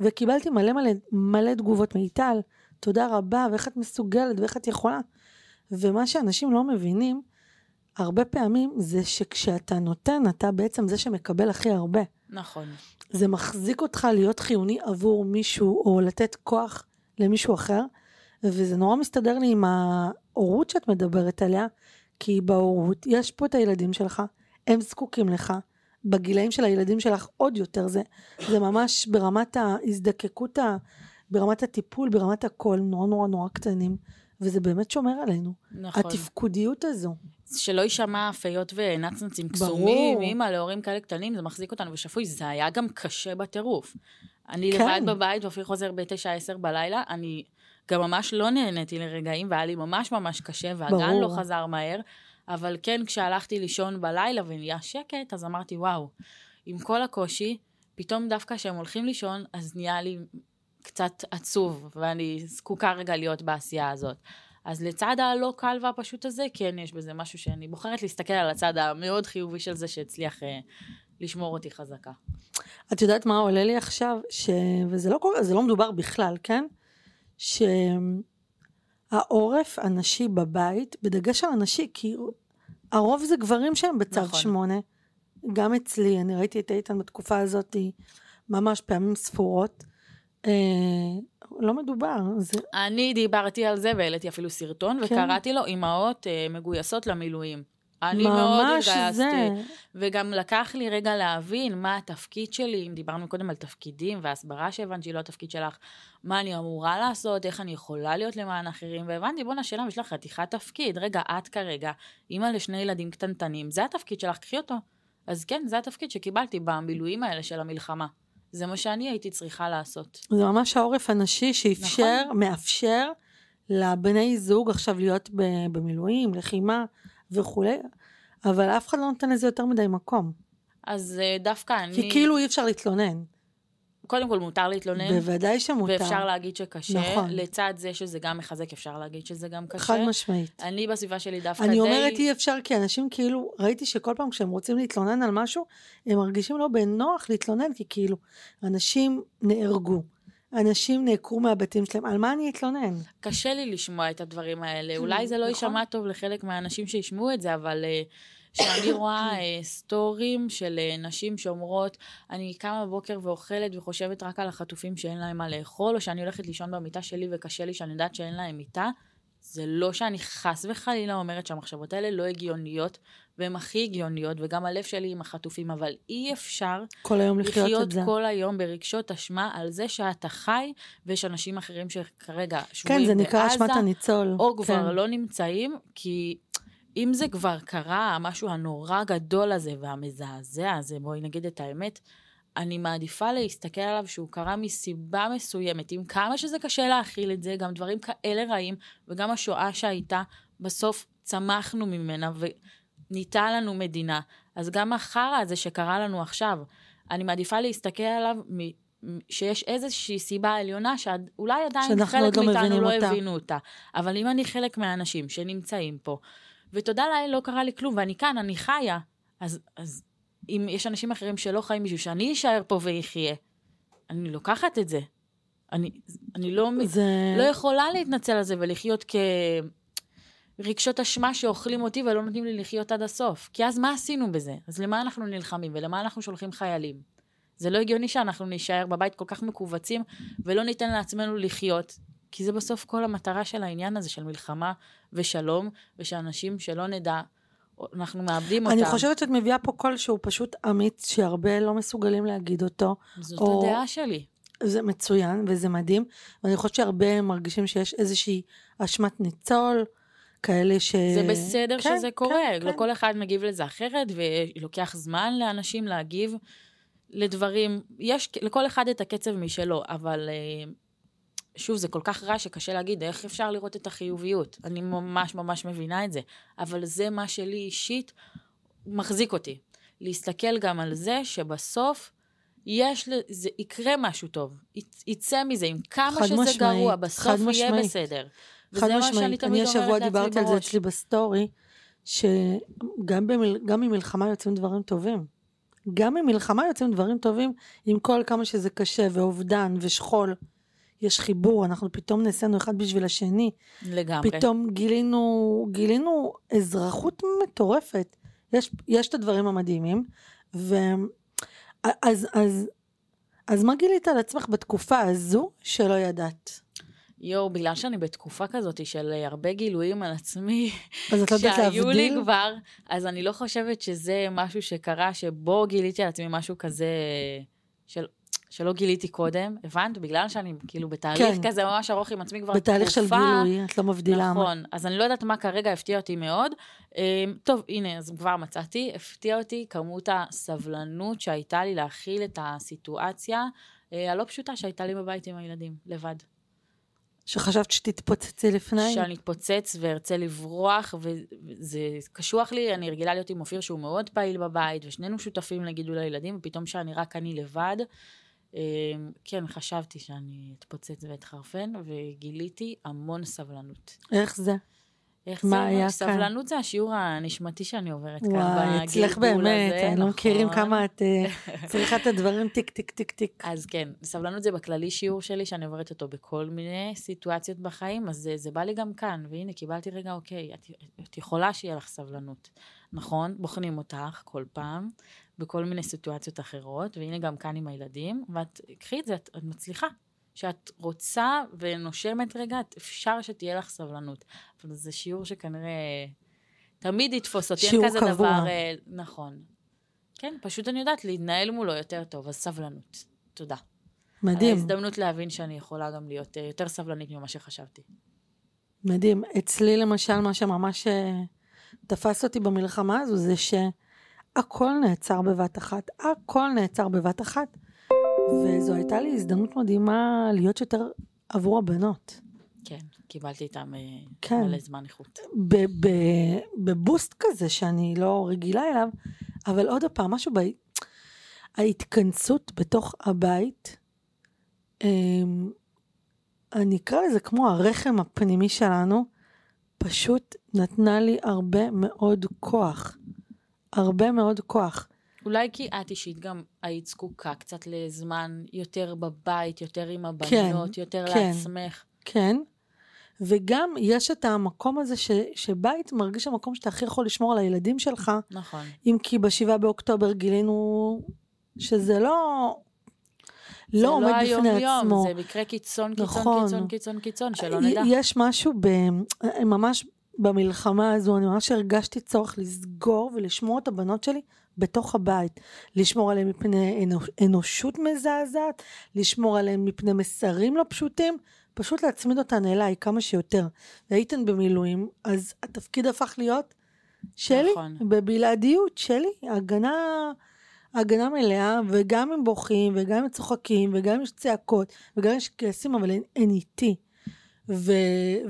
Speaker 1: וקיבלתי מלא מלא, מלא תגובות מאיטל, תודה רבה, ואיך את מסוגלת, ואיך את יכולה. ומה שאנשים לא מבינים, הרבה פעמים זה שכשאתה נותן, אתה בעצם זה שמקבל הכי הרבה.
Speaker 2: נכון.
Speaker 1: זה מחזיק אותך להיות חיוני עבור מישהו, או לתת כוח למישהו אחר, וזה נורא מסתדר לי עם ההורות שאת מדברת עליה, כי בהורות יש פה את הילדים שלך, הם זקוקים לך, בגילאים של הילדים שלך עוד יותר, זה, זה ממש ברמת ההזדקקות, ה- ברמת הטיפול, ברמת הכל, נורא נורא נורא קטנים, וזה באמת שומר עלינו.
Speaker 2: נכון.
Speaker 1: התפקודיות הזו.
Speaker 2: שלא יישמע פיות ונצנצים. קסומים, אימא להורים כאלה קטנים, זה מחזיק אותנו בשפוי. זה היה גם קשה בטירוף. אני
Speaker 1: כן.
Speaker 2: לבד בבית, ואופיר חוזר בתשע עשר בלילה, אני גם ממש לא נהניתי לרגעים, והיה לי ממש ממש קשה, והגן. לא חזר מהר. אבל כן, כשהלכתי לישון בלילה ונהיה שקט, אז אמרתי, וואו, עם כל הקושי, פתאום דווקא כשהם הולכים לישון, אז נהיה לי קצת עצוב, ואני זקוקה רגע להיות בעשייה הזאת. אז לצד הלא קל והפשוט הזה, כן יש בזה משהו שאני בוחרת להסתכל על הצד המאוד חיובי של זה, שהצליח אה, לשמור אותי חזקה.
Speaker 1: את יודעת מה עולה לי עכשיו? ש... וזה לא, קורה, זה לא מדובר בכלל, כן? שהעורף הנשי בבית, בדגש על הנשי, כי הרוב זה גברים שהם בצו
Speaker 2: נכון.
Speaker 1: שמונה. גם אצלי, אני ראיתי את איתן בתקופה הזאת ממש פעמים ספורות. אה, לא מדובר, זה...
Speaker 2: אני דיברתי על זה והעליתי אפילו סרטון,
Speaker 1: כן.
Speaker 2: וקראתי לו אמהות אה, מגויסות למילואים. אני מאוד התגייסתי.
Speaker 1: זה.
Speaker 2: וגם לקח לי רגע להבין מה התפקיד שלי, אם דיברנו קודם על תפקידים והסברה שהבנתי שהיא לא התפקיד שלך, מה אני אמורה לעשות, איך אני יכולה להיות למען אחרים, והבנתי, בואנה, שאלה, יש לך חתיכת תפקיד. רגע, את כרגע, אימא לשני ילדים קטנטנים, זה התפקיד שלך, קחי אותו. אז כן, זה התפקיד שקיבלתי במילואים האלה של המלחמה. זה מה שאני הייתי צריכה לעשות.
Speaker 1: זה ממש העורף הנשי שאפשר,
Speaker 2: נכון.
Speaker 1: מאפשר לבני זוג עכשיו להיות במילואים, לחימה וכולי, אבל אף אחד לא נותן לזה יותר מדי מקום.
Speaker 2: אז אה, דווקא אני...
Speaker 1: כי כאילו אי אפשר להתלונן.
Speaker 2: קודם כל, מותר להתלונן.
Speaker 1: בוודאי שמותר.
Speaker 2: ואפשר להגיד שקשה,
Speaker 1: נכון.
Speaker 2: לצד זה שזה גם מחזק, אפשר להגיד שזה גם קשה.
Speaker 1: חד משמעית.
Speaker 2: אני בסביבה שלי דווקא
Speaker 1: אני
Speaker 2: די...
Speaker 1: אומרת אי אפשר כי אנשים כאילו, ראיתי שכל פעם כשהם רוצים להתלונן על משהו, הם מרגישים לא בנוח להתלונן, כי כאילו, אנשים נהרגו, אנשים נעקרו מהבתים שלהם, על מה אני אתלונן?
Speaker 2: קשה לי לשמוע את הדברים האלה. אולי זה לא
Speaker 1: נכון.
Speaker 2: יישמע טוב לחלק מהאנשים שישמעו את זה, אבל אה, כשאני <coughs> רואה אה, סטורים של אה, נשים שאומרות, אני קמה בבוקר ואוכלת וחושבת רק על החטופים שאין להם מה לאכול, או שאני הולכת לישון במיטה שלי וקשה לי שאני יודעת שאין להם מיטה, זה לא שאני חס וחלילה אומרת שהמחשבות האלה לא הגיוניות, והן הכי הגיוניות, וגם הלב שלי עם החטופים, אבל אי אפשר
Speaker 1: כל היום לחיות
Speaker 2: לחיות
Speaker 1: את זה.
Speaker 2: כל היום ברגשות אשמה על זה שאתה חי, ויש אנשים אחרים שכרגע
Speaker 1: כן,
Speaker 2: שבויים
Speaker 1: זה נקרא
Speaker 2: בעזה,
Speaker 1: אשמת הניצול.
Speaker 2: או כבר
Speaker 1: כן.
Speaker 2: לא נמצאים, כי אם זה כבר קרה, המשהו הנורא גדול הזה והמזעזע הזה, בואי נגיד את האמת, אני מעדיפה להסתכל עליו שהוא קרה מסיבה מסוימת, עם כמה שזה קשה להכיל את זה, גם דברים כאלה רעים, וגם השואה שהייתה, בסוף צמחנו ממנה וניתה לנו מדינה. אז גם החרא הזה שקרה לנו עכשיו, אני מעדיפה להסתכל עליו מ... שיש איזושהי סיבה עליונה שאולי עדיין חלק
Speaker 1: לא
Speaker 2: מאיתנו לא
Speaker 1: אותה.
Speaker 2: הבינו אותה. אבל אם אני חלק מהאנשים שנמצאים פה, ותודה לאל לא קרה לי כלום, ואני כאן, אני חיה, אז, אז אם יש אנשים אחרים שלא חיים בשביל שאני אשאר פה ואחיה, אני לוקחת את זה. אני, אני לא,
Speaker 1: זה...
Speaker 2: לא יכולה להתנצל על זה ולחיות כרגשות אשמה שאוכלים אותי ולא נותנים לי לחיות עד הסוף. כי אז מה עשינו בזה? אז למה אנחנו נלחמים ולמה אנחנו שולחים חיילים? זה לא הגיוני שאנחנו נישאר בבית כל כך מכווצים ולא ניתן לעצמנו לחיות, כי זה בסוף כל המטרה של העניין הזה של מלחמה ושלום, ושאנשים שלא נדע, אנחנו מאבדים אותם.
Speaker 1: אני חושבת שאת מביאה פה קול שהוא פשוט אמיץ, שהרבה לא מסוגלים להגיד אותו.
Speaker 2: זאת
Speaker 1: או-
Speaker 2: הדעה שלי.
Speaker 1: זה מצוין וזה מדהים, ואני חושבת שהרבה מרגישים שיש איזושהי אשמת ניצול, כאלה ש...
Speaker 2: זה בסדר
Speaker 1: כן,
Speaker 2: שזה קורה,
Speaker 1: כן, כן.
Speaker 2: לכל אחד מגיב לזה אחרת, ולוקח זמן לאנשים להגיב לדברים. יש לכל אחד את הקצב משלו, אבל אה, שוב, זה כל כך רע שקשה להגיד איך אפשר לראות את החיוביות. אני ממש ממש מבינה את זה, אבל זה מה שלי אישית מחזיק אותי. להסתכל גם על זה שבסוף יש, זה יקרה משהו טוב, יצ- יצא מזה, עם כמה שזה
Speaker 1: משמעית,
Speaker 2: גרוע, בסוף יהיה
Speaker 1: משמעית.
Speaker 2: בסדר.
Speaker 1: חד משמעית. אני השבוע דיברתי על זה. אצלי בסטורי, שגם במל... ממלחמה יוצאים דברים טובים. גם ממלחמה יוצאים דברים טובים, עם כל כמה שזה קשה, ואובדן, ושכול. יש חיבור, אנחנו פתאום נעשינו אחד בשביל השני.
Speaker 2: לגמרי.
Speaker 1: פתאום גילינו, גילינו אזרחות מטורפת. יש, יש את הדברים המדהימים, ו... אז, אז, אז מה גילית על עצמך בתקופה הזו שלא ידעת?
Speaker 2: יואו, בגלל שאני בתקופה כזאת של הרבה גילויים על עצמי, <laughs>
Speaker 1: אז את לא יודעת
Speaker 2: שהיו לי
Speaker 1: להבדיל?
Speaker 2: כבר, אז אני לא חושבת שזה משהו שקרה, שבו גיליתי על עצמי משהו כזה של... שלא גיליתי קודם, הבנת? בגלל שאני כאילו בתהליך
Speaker 1: כן.
Speaker 2: כזה ממש ארוך עם עצמי כבר
Speaker 1: בתהליך של
Speaker 2: תקופה.
Speaker 1: גילוי, את לא מבדילה. מה-
Speaker 2: נכון, אז אני לא יודעת מה כרגע הפתיע אותי מאוד. אמ, טוב, הנה, אז כבר מצאתי, הפתיע אותי כמות הסבלנות שהייתה לי להכיל את הסיטואציה אה, הלא פשוטה שהייתה לי בבית עם הילדים, לבד.
Speaker 1: שחשבת שתתפוצצי לפני?
Speaker 2: שאני אתפוצץ וארצה לברוח, וזה קשוח לי, אני רגילה להיות עם אופיר שהוא מאוד פעיל בבית, ושנינו שותפים לגידול הילדים, ופתאום שאני רק אני לבד. אמ, כן, חשבתי שאני אתפוצץ ואתחרפן, וגיליתי המון סבלנות.
Speaker 1: איך זה?
Speaker 2: איך
Speaker 1: מה
Speaker 2: זה?
Speaker 1: היה כאן?
Speaker 2: סבלנות זה השיעור הנשמתי שאני עוברת כאן
Speaker 1: וואי, אצלך
Speaker 2: בגלגול
Speaker 1: באמת,
Speaker 2: הזה,
Speaker 1: לא מכירים
Speaker 2: נכון.
Speaker 1: כמה את אה, <laughs> צריכה את הדברים טיק טיק טיק טיק.
Speaker 2: אז כן, סבלנות זה בכללי שיעור שלי, שאני עוברת אותו בכל מיני סיטואציות בחיים, אז זה, זה בא לי גם כאן, והנה, קיבלתי רגע, אוקיי, את, את יכולה שיהיה לך סבלנות. נכון, בוחנים אותך כל פעם, בכל מיני סיטואציות אחרות, והנה גם כאן עם הילדים, ואת, קחי את זה, את, את מצליחה. שאת רוצה ונושמת רגע, אפשר שתהיה לך סבלנות. אבל זה שיעור שכנראה תמיד יתפוס אותי, אין כזה
Speaker 1: קבוע.
Speaker 2: דבר... אה, נכון. כן, פשוט אני יודעת להתנהל מולו יותר טוב, אז סבלנות. תודה.
Speaker 1: מדהים,
Speaker 2: ההזדמנות להבין שאני יכולה גם להיות אה, יותר סבלנית ממה שחשבתי.
Speaker 1: מדהים. אצלי למשל, מה שממש אה, תפס אותי במלחמה הזו, זה שהכל נעצר בבת אחת. הכל נעצר בבת אחת. וזו הייתה לי הזדמנות מדהימה להיות יותר עבור הבנות.
Speaker 2: כן, קיבלתי איתם אה,
Speaker 1: כן.
Speaker 2: מלא זמן איכות.
Speaker 1: בבוסט כזה שאני לא רגילה אליו, אבל עוד פעם, משהו ב... ההתכנסות בתוך הבית, אמ, אני אקרא לזה כמו הרחם הפנימי שלנו, פשוט נתנה לי הרבה מאוד כוח. הרבה מאוד כוח.
Speaker 2: אולי כי את אישית גם היית זקוקה קצת לזמן יותר בבית, יותר עם
Speaker 1: כן,
Speaker 2: הבנות, יותר
Speaker 1: כן.
Speaker 2: לעצמך.
Speaker 1: כן. וגם יש את המקום הזה ש, שבית מרגיש המקום שאתה הכי יכול לשמור על הילדים שלך,
Speaker 2: נכון.
Speaker 1: אם כי בשבעה באוקטובר גילינו שזה לא, לא עומד בפני
Speaker 2: זה לא היום-יום,
Speaker 1: עצמו.
Speaker 2: זה מקרה קיצון, קיצון,
Speaker 1: נכון.
Speaker 2: קיצון, קיצון, קיצון, שלא נדע.
Speaker 1: יש משהו ב... ממש במלחמה הזו, אני ממש הרגשתי צורך לסגור ולשמור את הבנות שלי בתוך הבית. לשמור עליהן מפני אנוש, אנושות מזעזעת, לשמור עליהן מפני מסרים לא פשוטים, פשוט להצמיד אותן אליי כמה שיותר. והייתן במילואים, אז התפקיד הפך להיות שלי,
Speaker 2: נכון.
Speaker 1: בבלעדיות שלי, הגנה... הגנה מלאה, וגם הם בוכים, וגם הם צוחקים, וגם אם יש צעקות, וגם יש כעסים, אבל הן, הן איתי. ו,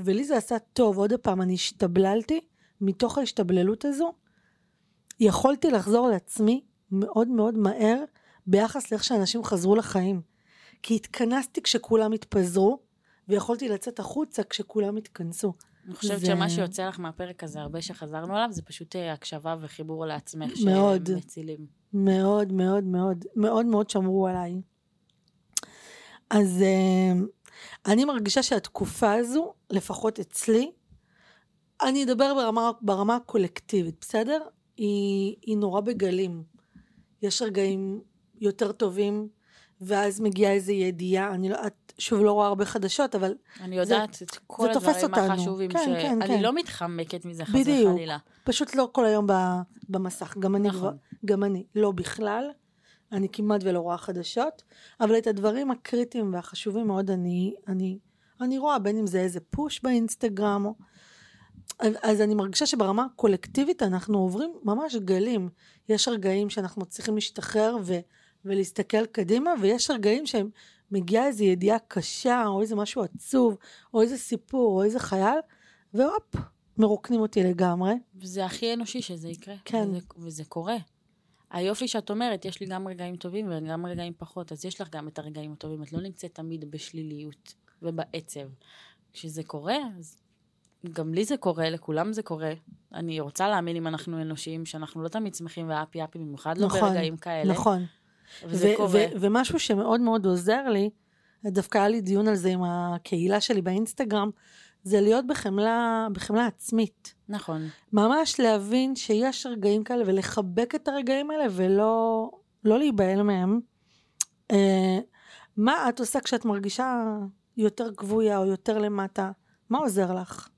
Speaker 1: ולי זה עשה טוב, עוד פעם, אני השתבללתי, מתוך ההשתבללות הזו, יכולתי לחזור לעצמי מאוד מאוד מהר, ביחס לאיך שאנשים חזרו לחיים. כי התכנסתי כשכולם התפזרו, ויכולתי לצאת החוצה כשכולם התכנסו.
Speaker 2: אני חושבת
Speaker 1: זה-
Speaker 2: שמה שיוצא לך מהפרק הזה, הרבה שחזרנו עליו, זה פשוט אה, הקשבה וחיבור לעצמך,
Speaker 1: מאוד.
Speaker 2: שמצילים.
Speaker 1: מאוד מאוד מאוד מאוד מאוד שמרו עליי. אז אה, אני מרגישה שהתקופה הזו, לפחות אצלי, אני אדבר ברמה, ברמה הקולקטיבית, בסדר? היא, היא נורא בגלים. יש רגעים יותר טובים, ואז מגיעה איזו ידיעה, אני לא, את שוב לא רואה הרבה חדשות, אבל
Speaker 2: אני יודעת את כל הדברים. החשובים,
Speaker 1: כן, כן,
Speaker 2: שאני
Speaker 1: כן.
Speaker 2: לא מתחמקת מזה חס
Speaker 1: בדיוק.
Speaker 2: וחלילה.
Speaker 1: פשוט לא כל היום ב- במסך. גם אני,
Speaker 2: נכון.
Speaker 1: גם אני, לא בכלל. אני כמעט ולא רואה חדשות, אבל את הדברים הקריטיים והחשובים מאוד אני, אני, אני רואה, בין אם זה איזה פוש באינסטגרם, או... אז, אני מרגישה שברמה הקולקטיבית אנחנו עוברים ממש גלים. יש רגעים שאנחנו מצליחים להשתחרר ו, ולהסתכל קדימה, ויש רגעים שמגיעה איזו ידיעה קשה, או איזה משהו עצוב, או איזה סיפור, או איזה חייל, והופ, מרוקנים אותי לגמרי.
Speaker 2: וזה הכי אנושי שזה יקרה.
Speaker 1: כן.
Speaker 2: וזה, וזה קורה. היופי שאת אומרת, יש לי גם רגעים טובים וגם רגעים פחות, אז יש לך גם את הרגעים הטובים. את לא נמצאת תמיד בשליליות ובעצב. כשזה קורה, אז גם לי זה קורה, לכולם זה קורה. אני רוצה להאמין אם אנחנו אנושיים, שאנחנו לא תמיד שמחים ואפי אפי, במיוחד לא
Speaker 1: נכון,
Speaker 2: ברגעים כאלה.
Speaker 1: נכון.
Speaker 2: וזה
Speaker 1: ו-
Speaker 2: קורה.
Speaker 1: ו- ומשהו שמאוד מאוד עוזר לי, דווקא היה לי דיון על זה עם הקהילה שלי באינסטגרם, זה להיות בחמלה, בחמלה עצמית.
Speaker 2: נכון.
Speaker 1: ממש להבין שיש רגעים כאלה ולחבק את הרגעים האלה ולא לא להיבהל מהם. אה, מה את עושה כשאת מרגישה יותר כבויה או יותר למטה? מה עוזר לך?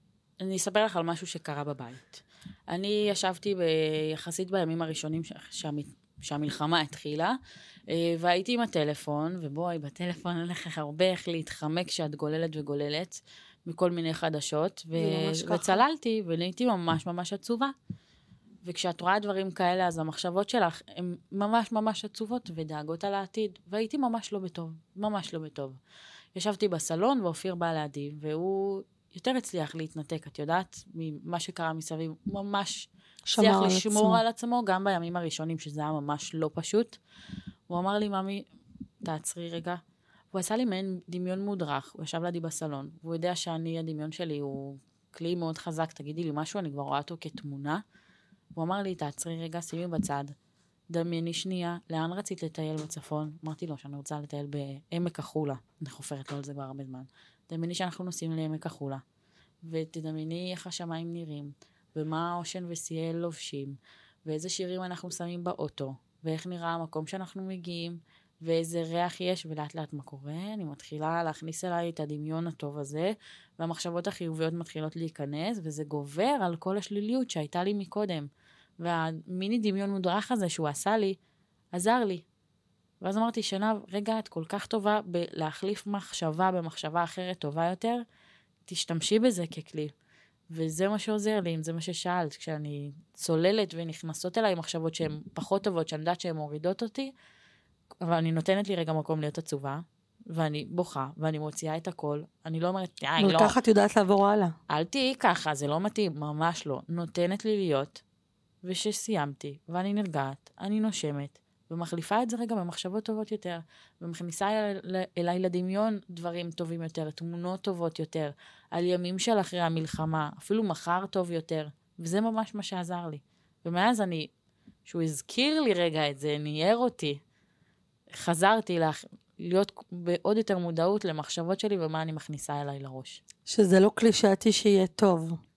Speaker 2: אני אספר לך על משהו שקרה בבית. אני ישבתי ב... יחסית בימים הראשונים ש... שהמ... שהמלחמה התחילה, אה, והייתי עם הטלפון, ובואי, בטלפון אין לך הרבה איך להתחמק כשאת גוללת וגוללת מכל מיני חדשות, ו... וצללתי, ונהייתי ממש ממש עצובה. וכשאת רואה דברים כאלה, אז המחשבות שלך הן ממש ממש עצובות ודאגות על העתיד, והייתי ממש לא בטוב, ממש לא בטוב. ישבתי בסלון ואופיר בא לידי, והוא יותר הצליח להתנתק, את יודעת, ממה שקרה מסביב, הוא ממש הצליח
Speaker 1: על
Speaker 2: לשמור
Speaker 1: עצמו.
Speaker 2: על עצמו, גם בימים הראשונים, שזה היה ממש לא פשוט. הוא אמר לי, ממי, תעצרי רגע. הוא עשה לי מעין דמיון מודרך, הוא ישב לידי בסלון, והוא יודע שאני, הדמיון שלי הוא כלי מאוד חזק, תגידי לי משהו, אני כבר רואה אותו כתמונה. הוא אמר לי, תעצרי רגע, שימי בצד, דמייני שנייה, לאן רצית לטייל בצפון? אמרתי לו שאני רוצה לטייל בעמק החולה. אני חופרת לו על זה כבר הרבה זמן. דמייני שאנחנו נוסעים לעמק החולה, ותדמייני איך השמיים נראים, ומה האושן וסיאל לובשים, ואיזה שירים אנחנו שמים באוטו, ואיך נראה המקום שאנחנו מגיעים, ואיזה ריח יש, ולאט לאט מה קורה, אני מתחילה להכניס אליי את הדמיון הטוב הזה, והמחשבות החיוביות מתחילות להיכנס, וזה גובר על כל השליליות שהייתה לי מקודם. והמיני דמיון מודרך הזה שהוא עשה לי, עזר לי. ואז אמרתי, שנב, רגע, את כל כך טובה בלהחליף מחשבה במחשבה אחרת טובה יותר, תשתמשי בזה ככלי. וזה מה שעוזר לי, אם זה מה ששאלת, כשאני צוללת ונכנסות אליי מחשבות שהן פחות טובות, שאני יודעת שהן מורידות אותי, אבל אני נותנת לי רגע מקום להיות עצובה, ואני בוכה, ואני מוציאה את הכל, אני לא אומרת, די, לא.
Speaker 1: ככה את יודעת לעבור הלאה.
Speaker 2: אל תהיי ככה, זה לא מתאים, ממש לא. נותנת לי להיות, ושסיימתי, ואני נרגעת, אני נושמת, ומחליפה את זה רגע במחשבות טובות יותר, ומכניסה אליי, אליי לדמיון דברים טובים יותר, תמונות טובות יותר, על ימים של אחרי המלחמה, אפילו מחר טוב יותר, וזה ממש מה שעזר לי. ומאז אני, שהוא הזכיר לי רגע את זה, ניער אותי, חזרתי לה, להיות בעוד יותר מודעות למחשבות שלי ומה אני מכניסה אליי לראש.
Speaker 1: שזה לא קלישאתי שיהיה טוב.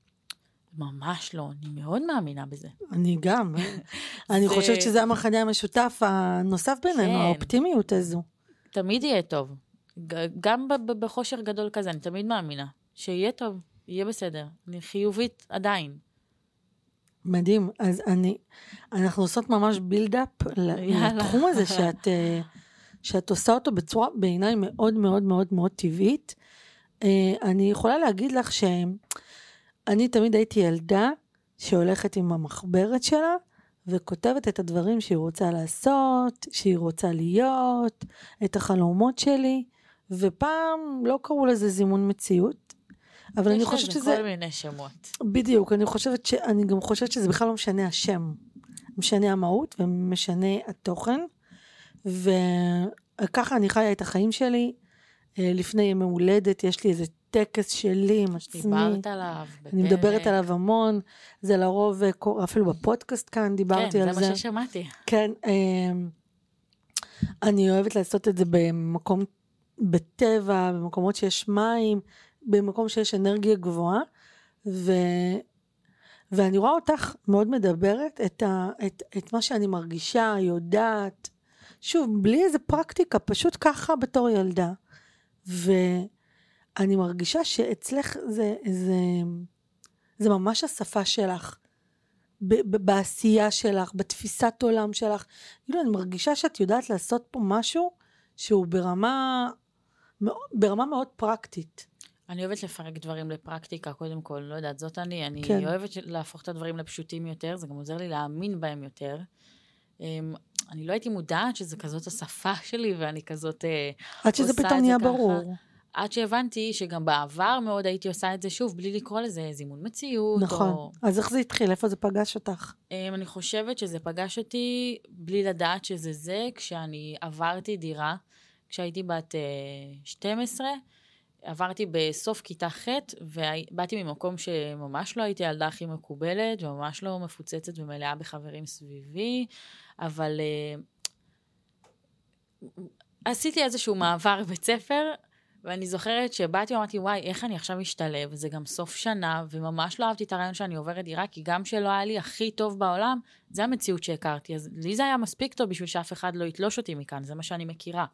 Speaker 2: ממש לא, אני מאוד מאמינה בזה.
Speaker 1: אני גם. <laughs> אני
Speaker 2: זה-
Speaker 1: חושבת שזה המחנה המשותף הנוסף בינינו,
Speaker 2: כן.
Speaker 1: האופטימיות הזו.
Speaker 2: תמיד יהיה טוב. גם בחושר גדול כזה, אני תמיד מאמינה. שיהיה טוב, יהיה בסדר. אני חיובית עדיין.
Speaker 1: מדהים. אז אני, אנחנו עושות ממש בילדאפ. לתחום הזה שאת, אה, שאת עושה אותו בצורה בעיניי מאוד מאוד מאוד מאוד טבעית. אה, אני יכולה להגיד לך שאני תמיד הייתי ילדה שהולכת עם המחברת שלה וכותבת את הדברים שהיא רוצה לעשות, שהיא רוצה להיות, את החלומות שלי, ופעם לא קראו לזה זימון מציאות. אבל אני חושבת
Speaker 2: יש
Speaker 1: שזה...
Speaker 2: לזה כל מיני שמות.
Speaker 1: בדיוק, אני חושבת ש... אני גם חושבת שזה בכלל לא משנה השם. משנה המהות ומשנה התוכן. וככה אני חיה את החיים שלי. אה, לפני ימי הולדת, יש לי איזה טקס שלי עם עצמי.
Speaker 2: דיברת עליו בפרק.
Speaker 1: אני מדברת עליו המון. זה לרוב, אה, אפילו בפודקאסט כאן דיברתי
Speaker 2: כן,
Speaker 1: על
Speaker 2: זה
Speaker 1: זה.
Speaker 2: מה ששמעתי.
Speaker 1: כן, אמ, אני אוהבת לעשות את זה במקום, בטבע, במקומות שיש מים, במקום שיש אנרגיה גבוהה, ו, ואני רואה אותך מאוד מדברת את, ה, את, את מה שאני מרגישה, יודעת, שוב, בלי איזה פרקטיקה, פשוט ככה בתור ילדה. ואני מרגישה שאצלך זה, זה, זה ממש השפה שלך. ב- ב- בעשייה שלך, בתפיסת עולם שלך. כאילו, אני מרגישה שאת יודעת לעשות פה משהו שהוא ברמה, ברמה מאוד פרקטית.
Speaker 2: אני אוהבת לפרק דברים לפרקטיקה, קודם כל, לא יודעת, זאת אני. אני
Speaker 1: כן.
Speaker 2: אוהבת להפוך את הדברים לפשוטים יותר, זה גם עוזר לי להאמין בהם יותר. אמ, אני לא הייתי מודעת שזה כזאת השפה שלי, ואני כזאת... אה,
Speaker 1: עד שזה
Speaker 2: עושה
Speaker 1: פתאום
Speaker 2: את זה
Speaker 1: נהיה
Speaker 2: ככה. עד שהבנתי שגם בעבר מאוד הייתי עושה את זה שוב, בלי לקרוא לזה זימון מציאות.
Speaker 1: נכון.
Speaker 2: או...
Speaker 1: אז איך זה התחיל? איפה זה פגש אותך?
Speaker 2: אמ, אני חושבת שזה פגש אותי בלי לדעת שזה זה, כשאני עברתי דירה, כשהייתי בת אה, 12, עברתי בסוף כיתה ח' ובאתי ממקום שממש לא הייתי הילדה הכי מקובלת, וממש לא מפוצצת ומלאה בחברים סביבי, אבל אה, עשיתי איזשהו מעבר בית ספר, ואני זוכרת שבאתי ואמרתי, וואי, איך אני עכשיו אשתלב? זה גם סוף שנה, וממש לא אהבתי את הרעיון שאני עוברת דירה, כי גם שלא היה לי הכי טוב בעולם, זה המציאות שהכרתי. אז לי זה היה מספיק טוב בשביל שאף אחד לא יתלוש אותי מכאן, זה מה שאני מכירה.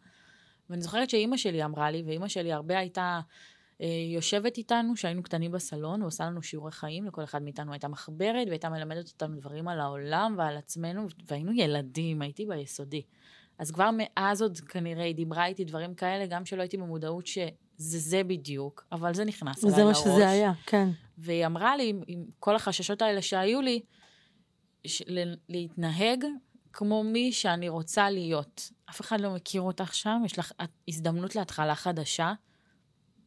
Speaker 2: ואני זוכרת שאימא שלי אמרה לי, ואימא שלי הרבה הייתה אה, יושבת איתנו, שהיינו קטנים בסלון, ועושה לנו שיעורי חיים, לכל אחד מאיתנו הייתה מחברת, והייתה מלמדת אותנו דברים על העולם ועל עצמנו, והיינו ילדים, הייתי ביסודי. אז כבר מאז עוד כנראה היא דיברה איתי דברים כאלה, גם שלא הייתי במודעות שזה זה בדיוק, אבל זה נכנס אליי
Speaker 1: זה מה
Speaker 2: לראש.
Speaker 1: שזה היה, כן.
Speaker 2: והיא אמרה לי, עם, עם כל החששות האלה שהיו לי, להתנהג כמו מי שאני רוצה להיות. אף אחד לא מכיר אותך שם, יש לך הזדמנות להתחלה חדשה.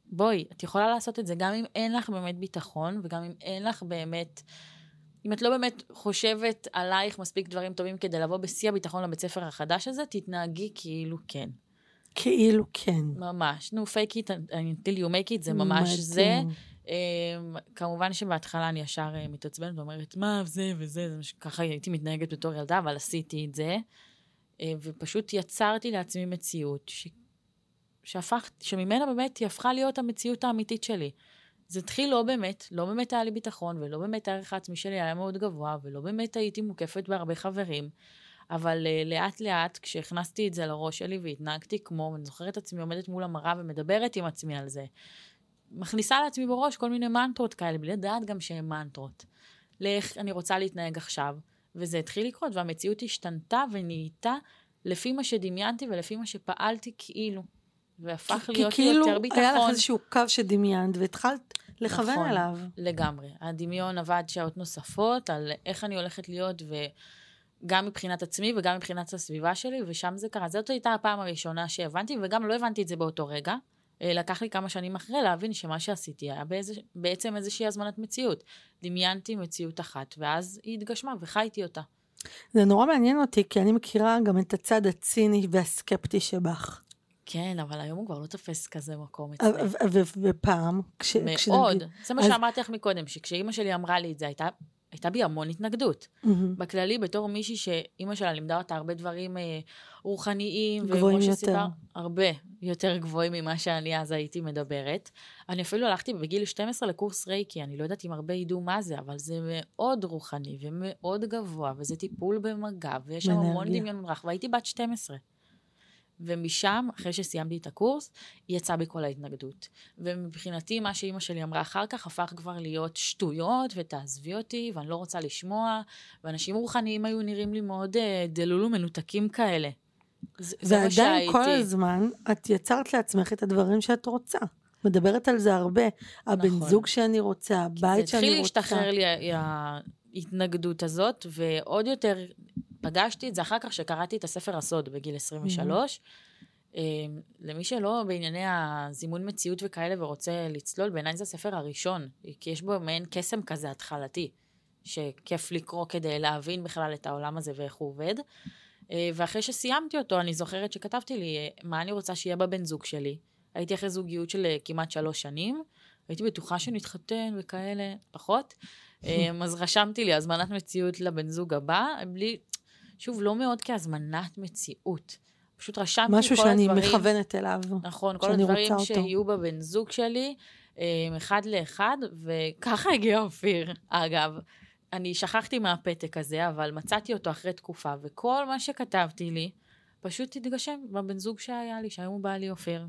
Speaker 2: בואי, את יכולה לעשות את זה גם אם אין לך באמת ביטחון, וגם אם אין לך באמת, אם את לא באמת חושבת עלייך מספיק דברים טובים כדי לבוא בשיא הביטחון לבית ספר החדש הזה, תתנהגי כאילו כן.
Speaker 1: כאילו כן.
Speaker 2: ממש. נו, fake it until you make it, זה ממש זה.
Speaker 1: מדהים.
Speaker 2: Um, כמובן שבהתחלה אני ישר uh, מתעצבנת ואומרת, מה זה וזה, זה מש- ככה הייתי מתנהגת בתור ילדה, אבל עשיתי את זה. Uh, ופשוט יצרתי לעצמי מציאות ש... שהפך, שממנה באמת היא הפכה להיות המציאות האמיתית שלי. זה התחיל לא באמת, לא באמת היה לי ביטחון, ולא באמת הערך העצמי שלי היה מאוד גבוה, ולא באמת הייתי מוקפת בהרבה חברים, אבל uh, לאט לאט, כשהכנסתי את זה לראש שלי והתנהגתי כמו, ואני זוכרת את עצמי עומדת מול המראה ומדברת עם עצמי על זה, מכניסה לעצמי בראש כל מיני מנטרות כאלה, בלי לדעת גם שהן מנטרות. לאיך אני רוצה להתנהג עכשיו, וזה התחיל לקרות, והמציאות השתנתה ונהייתה לפי מה שדמיינתי ולפי מה שפעלתי כאילו. והפך
Speaker 1: כי
Speaker 2: להיות לי
Speaker 1: כאילו
Speaker 2: יותר ביטחון.
Speaker 1: היה לך איזשהו קו שדמיינת והתחלת לכוון
Speaker 2: נכון,
Speaker 1: אליו.
Speaker 2: לגמרי. הדמיון עבד שעות נוספות על איך אני הולכת להיות, וגם מבחינת עצמי וגם מבחינת הסביבה שלי, ושם זה קרה. זאת הייתה הפעם הראשונה שהבנתי, וגם לא הבנתי את זה באותו רגע. אה, לקח לי כמה שנים אחרי להבין שמה שעשיתי היה באיזה, בעצם איזושהי הזמנת מציאות. דמיינתי מציאות אחת, ואז היא התגשמה וחייתי אותה.
Speaker 1: זה נורא מעניין אותי, כי אני מכירה גם את הצד הציני והסקפטי שבך.
Speaker 2: כן, אבל היום הוא כבר לא תופס כזה מקום אצלי.
Speaker 1: ופעם, כש-
Speaker 2: מאוד. זה מה שאמרתי לך מקודם, שכשאימא שלי אמרה לי את זה, הייתה, הייתה בי המון התנגדות.
Speaker 1: מהמם.
Speaker 2: בכללי, בתור מישהי שאימא שלה לימדה אותה הרבה דברים אה, רוחניים,
Speaker 1: גבוהים יותר.
Speaker 2: שסיפר, הרבה יותר גבוהים ממה שאני אז הייתי מדברת. אני אפילו הלכתי בגיל 12 לקורס רייקי, אני לא יודעת אם הרבה ידעו מה זה, אבל זה מאוד רוחני ומאוד גבוה, וזה טיפול במגע, ויש שם המון. דמיון רך, והייתי בת 12. ומשם, אחרי שסיימתי את הקורס, יצא בי כל ההתנגדות. ומבחינתי, מה שאימא שלי אמרה אחר כך, הפך כבר להיות שטויות, ותעזבי אותי, ואני לא רוצה לשמוע, ואנשים רוחניים היו נראים לי מאוד אה, דלולו מנותקים כאלה. זה, זה מה
Speaker 1: ועדיין
Speaker 2: שהייתי.
Speaker 1: כל הזמן את יצרת לעצמך את הדברים שאת רוצה. מדברת על זה הרבה. הבן
Speaker 2: נכון.
Speaker 1: זוג שאני רוצה, הבית
Speaker 2: זה
Speaker 1: שאני
Speaker 2: התחיל
Speaker 1: רוצה.
Speaker 2: להשתחרר לי ההתנגדות הזאת, ועוד יותר פגשתי את זה אחר כך שקראתי את הספר הסוד בגיל 23. אה, למי שלא בענייני הזימון מציאות וכאלה ורוצה לצלול, בעיניי זה הספר הראשון, כי יש בו מעין קסם כזה התחלתי, שכיף לקרוא כדי להבין בכלל את העולם הזה ואיך הוא עובד. אה, ואחרי שסיימתי אותו, אני זוכרת שכתבתי לי מה אני רוצה שיהיה בבן זוג שלי. הייתי אחרי זוגיות של אה, כמעט שלוש שנים, הייתי בטוחה שנתחתן וכאלה, פחות. <laughs> אז רשמתי לי הזמנת מציאות לבן זוג הבא, בלי, שוב, לא מאוד כהזמנת מציאות. פשוט רשמתי
Speaker 1: משהו
Speaker 2: כל
Speaker 1: שאני
Speaker 2: הדברים.
Speaker 1: מכוונת אליו.
Speaker 2: נכון, כל
Speaker 1: שאני
Speaker 2: הדברים. שיהיו בבן זוג שלי, אה, אחד לאחד, וככה <laughs> הגיע אופיר. אגב, אני שכחתי מהפתק הזה, אבל מצאתי אותו אחרי תקופה, וכל מה שכתבתי לי, פשוט התגשם בבן זוג שהיה לי, שהיום הוא בעלי אופיר.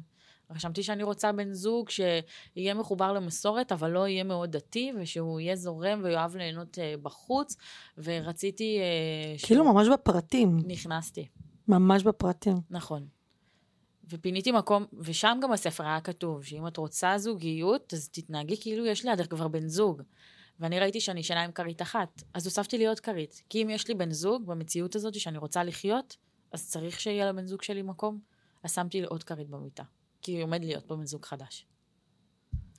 Speaker 2: רשמתי שאני רוצה בן זוג שיהיה מחובר למסורת, אבל לא יהיה מאוד דתי, ושהוא יהיה זורם ויאהב ליהנות אה, בחוץ, ורציתי... אה, שהוא-
Speaker 1: כאילו ממש בפרטים.
Speaker 2: נכנסתי.
Speaker 1: ממש בפרטים.
Speaker 2: נכון. ופיניתי מקום, ושם גם בספר היה כתוב שאם את רוצה זוגיות, אז תתנהגי כאילו יש לידך כבר בן זוג. ואני ראיתי שאני ישנה עם כרית אחת, אז הוספתי לי עוד כרית. כי אם יש לי בן זוג במציאות הזאת שאני רוצה לחיות, אז צריך שיהיה לבן זוג שלי מקום. אז שמתי לי עוד כרית במיטה, כי עומד להיות פה בן זוג חדש.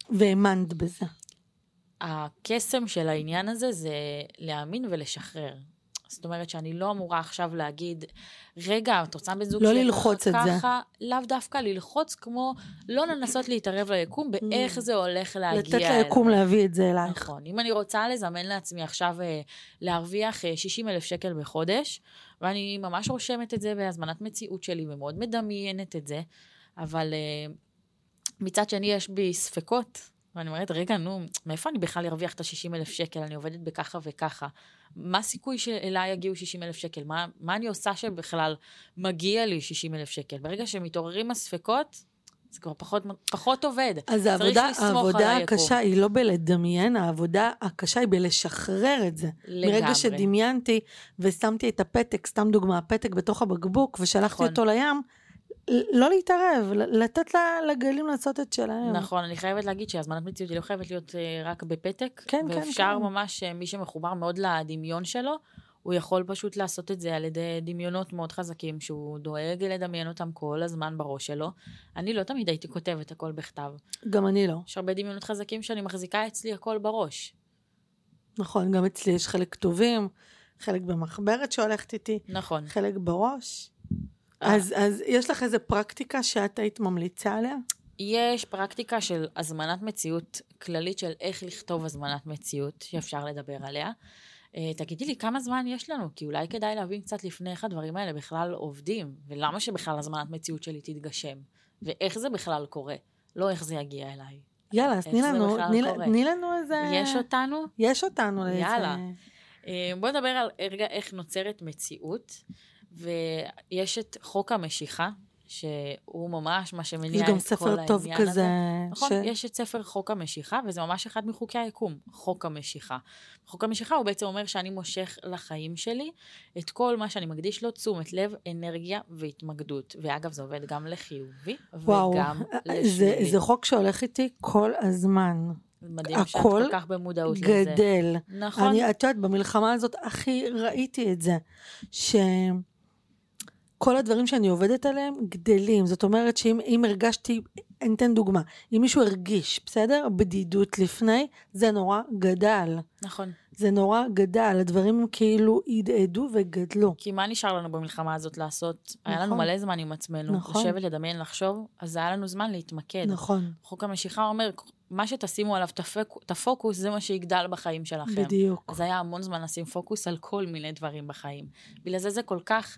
Speaker 1: והאמנת בזה.
Speaker 2: הקסם של העניין הזה זה להאמין ולשחרר. זאת אומרת שאני לא אמורה עכשיו להגיד, רגע, את רוצה בן זוג
Speaker 1: לא
Speaker 2: שיהיה
Speaker 1: ללחוץ
Speaker 2: ככה,
Speaker 1: את זה.
Speaker 2: ככה, לאו דווקא ללחוץ כמו לא לנסות להתערב ליקום באיך זה הולך להגיע
Speaker 1: Mm. לתת ליקום להביא את זה אלייך.
Speaker 2: נכון. אם אני רוצה לזמן לעצמי עכשיו אה, להרוויח אה, 60 אלף שקל בחודש, ואני ממש רושמת את זה בהזמנת מציאות שלי ומאוד מדמיינת את זה, אבל אה, מצד שני יש בי ספקות, ואני אומרת, רגע, נו, מאיפה אני בכלל ארוויח את ה-60 אלף שקל? אני עובדת בככה וככה. מה הסיכוי שאליי יגיעו 60 אלף שקל? מה, מה אני עושה שבכלל מגיע לי 60 אלף שקל? ברגע שמתעוררים הספקות, זה כבר פחות, פחות עובד.
Speaker 1: אז העבודה, העבודה. הקשה היא לא בלדמיין, העבודה הקשה היא בלשחרר את זה.
Speaker 2: לגמרי.
Speaker 1: מרגע שדמיינתי ושמתי את הפתק, סתם דוגמה, הפתק בתוך הבקבוק ושלחתי
Speaker 2: נכון.
Speaker 1: אותו לים, לא להתערב, לתת לגלים לעשות את שלהם.
Speaker 2: נכון, אני חייבת להגיד שהזמנת מציאות היא לא חייבת להיות אה, רק בפתק.
Speaker 1: כן, כן,
Speaker 2: ואפשר
Speaker 1: כן.
Speaker 2: ממש, אה, מי שמחובר מאוד לדמיון שלו, הוא יכול פשוט לעשות את זה על ידי דמיונות מאוד חזקים, שהוא דואג לדמיין אותם כל הזמן בראש שלו. אני לא תמיד הייתי כותבת הכל בכתב.
Speaker 1: גם אני לא.
Speaker 2: יש הרבה דמיונות חזקים שאני מחזיקה אצלי הכל בראש.
Speaker 1: נכון, גם אצלי יש חלק כתובים, חלק במחברת שהולכת איתי,
Speaker 2: נכון.
Speaker 1: חלק בראש. אז, אז יש לך איזה פרקטיקה שאת היית ממליצה עליה?
Speaker 2: יש פרקטיקה של הזמנת מציאות כללית של איך לכתוב הזמנת מציאות, שאפשר לדבר עליה. אה, תגידי לי, כמה זמן יש לנו? כי אולי כדאי להבין קצת לפני איך הדברים האלה בכלל עובדים, ולמה שבכלל הזמנת מציאות שלי תתגשם, ואיך זה בכלל קורה, לא איך זה יגיע אליי.
Speaker 1: יאללה, אז תני לנו, תני, לנו איזה...
Speaker 2: יש אותנו?
Speaker 1: יש אותנו.
Speaker 2: יאללה. אה, בואו נדבר על רגע איך נוצרת מציאות. ויש את חוק המשיכה, שהוא ממש מה שמניע
Speaker 1: יש גם
Speaker 2: את כל
Speaker 1: ספר
Speaker 2: העניין
Speaker 1: טוב
Speaker 2: הזה.
Speaker 1: כזה.
Speaker 2: נכון,
Speaker 1: ש-
Speaker 2: יש את ספר חוק המשיכה, וזה ממש אחד מחוקי היקום, חוק המשיכה. חוק המשיכה הוא בעצם אומר שאני מושך לחיים שלי את כל מה שאני מקדיש לו, תשומת לב, אנרגיה והתמקדות. ואגב, זה עובד גם לחיובי
Speaker 1: וואו,
Speaker 2: וגם
Speaker 1: זה,
Speaker 2: לשלילי.
Speaker 1: זה חוק שהולך איתי כל הזמן.
Speaker 2: מדהים שאת
Speaker 1: הכל
Speaker 2: כל כך במודעות לזה.
Speaker 1: גדל.
Speaker 2: נכון.
Speaker 1: אני, את יודעת, במלחמה הזאת הכי ראיתי את זה, שכל הדברים שאני עובדת עליהם גדלים. זאת אומרת שאם אם הרגשתי, אני אתן דוגמה, אם מישהו הרגיש, בסדר? בדידות לפני, זה נורא גדל.
Speaker 2: נכון.
Speaker 1: זה נורא גדל, הדברים כאילו הדהדו וגדלו.
Speaker 2: כי מה נשאר לנו במלחמה הזאת לעשות? היה לנו
Speaker 1: נכון.
Speaker 2: מלא זמן עם עצמנו.
Speaker 1: נכון.
Speaker 2: לשבת, לדמיין, לחשוב, אז היה לנו זמן להתמקד.
Speaker 1: נכון,
Speaker 2: חוק המשיכה אומר, מה שתשימו עליו את הפוקוס, זה מה שיגדל בחיים שלכם.
Speaker 1: בדיוק.
Speaker 2: אז היה המון זמן לשים פוקוס על כל מיני דברים בחיים. בגלל זה זה כל כך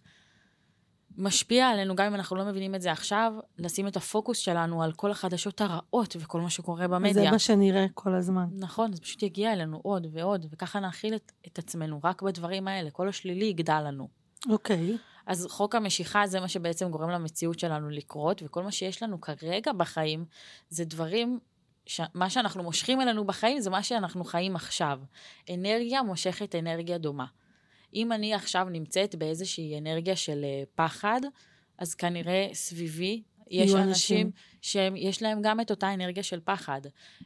Speaker 2: משפיע עלינו, גם אם אנחנו לא מבינים את זה עכשיו, לשים את הפוקוס שלנו על כל החדשות הרעות וכל מה שקורה במדיה.
Speaker 1: זה מה שנראה כל הזמן.
Speaker 2: נכון, זה פשוט יגיע אלינו עוד ועוד, וככה נאכיל את, את עצמנו רק בדברים האלה. כל השלילי יגדל לנו.
Speaker 1: אוקיי,
Speaker 2: אז חוק המשיכה זה מה שבעצם גורם למציאות שלנו לקרות, וכל מה שיש לנו כרגע בחיים זה דברים, ש... מה שאנחנו מושכים אלינו בחיים זה מה שאנחנו חיים עכשיו. אנרגיה מושכת אנרגיה דומה. אם אני עכשיו נמצאת באיזושהי אנרגיה של אה, פחד, אז כנראה סביבי יש אנשים
Speaker 1: אנשים.
Speaker 2: שיש להם גם את אותה אנרגיה של פחד.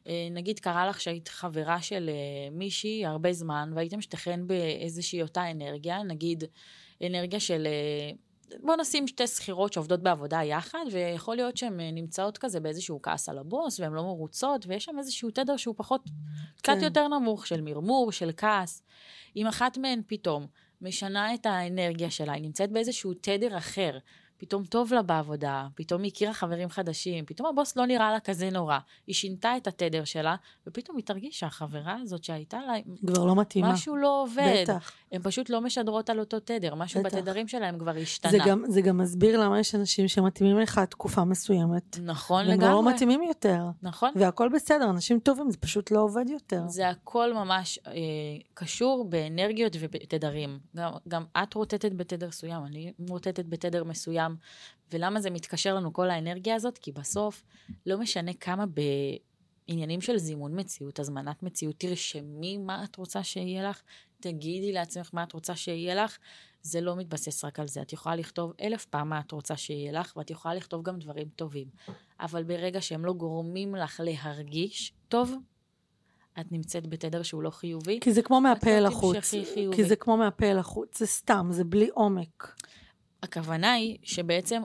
Speaker 2: אה, נגיד קרה לך שהיית חברה של אה, מישהי הרבה זמן, והייתם שתיכן באיזושהי אותה אנרגיה, נגיד אנרגיה של... בוא נשים שתי שכירות שעובדות בעבודה יחד, ויכול להיות שהן נמצאות כזה באיזשהו כעס על הבוס, והן לא מרוצות, ויש שם איזשהו תדר שהוא פחות, קצת
Speaker 1: כן.
Speaker 2: יותר נמוך, של מרמור, של כעס. אם אחת מהן פתאום משנה את האנרגיה שלה, היא נמצאת באיזשהו תדר אחר, פתאום טוב לה בעבודה, פתאום היא הכירה חברים חדשים, פתאום הבוס לא נראה לה כזה נורא. היא שינתה את התדר שלה, ופתאום היא תרגיש שהחברה הזאת שהייתה לה,
Speaker 1: כבר לא מתאימה.
Speaker 2: משהו לא עובד.
Speaker 1: בטח.
Speaker 2: הן פשוט לא משדרות על אותו תדר, משהו
Speaker 1: בטח.
Speaker 2: בתדרים שלהם כבר השתנה.
Speaker 1: זה גם, זה גם מסביר למה יש אנשים שמתאימים לך תקופה מסוימת.
Speaker 2: נכון
Speaker 1: והם כבר לא
Speaker 2: לגמרי.
Speaker 1: מתאימים יותר.
Speaker 2: נכון.
Speaker 1: והכל בסדר, אנשים טובים, זה פשוט לא עובד יותר.
Speaker 2: זה הכל ממש אה, קשור באנרגיות ובתדרים. גם, גם את רוטטת בתדר מסוים, אני רוטטת בתדר מסוים. ולמה זה מתקשר לנו כל האנרגיה הזאת? כי בסוף, לא משנה כמה בעניינים של זימון מציאות, הזמנת מציאות, תרשמי מה את רוצה שיהיה לך, תגידי לעצמך מה את רוצה שיהיה לך. זה לא מתבסס רק על זה. את יכולה לכתוב אלף פעם מה את רוצה שיהיה לך, ואת יכולה לכתוב גם דברים טובים. אבל ברגע שהם לא גורמים לך להרגיש טוב, את נמצאת בתדר שהוא לא חיובי.
Speaker 1: כי זה כמו מהפה אל
Speaker 2: לא
Speaker 1: החוץ. כי זה כמו מהפה אל החוץ, זה סתם, זה בלי עומק.
Speaker 2: הכוונה היא שבעצם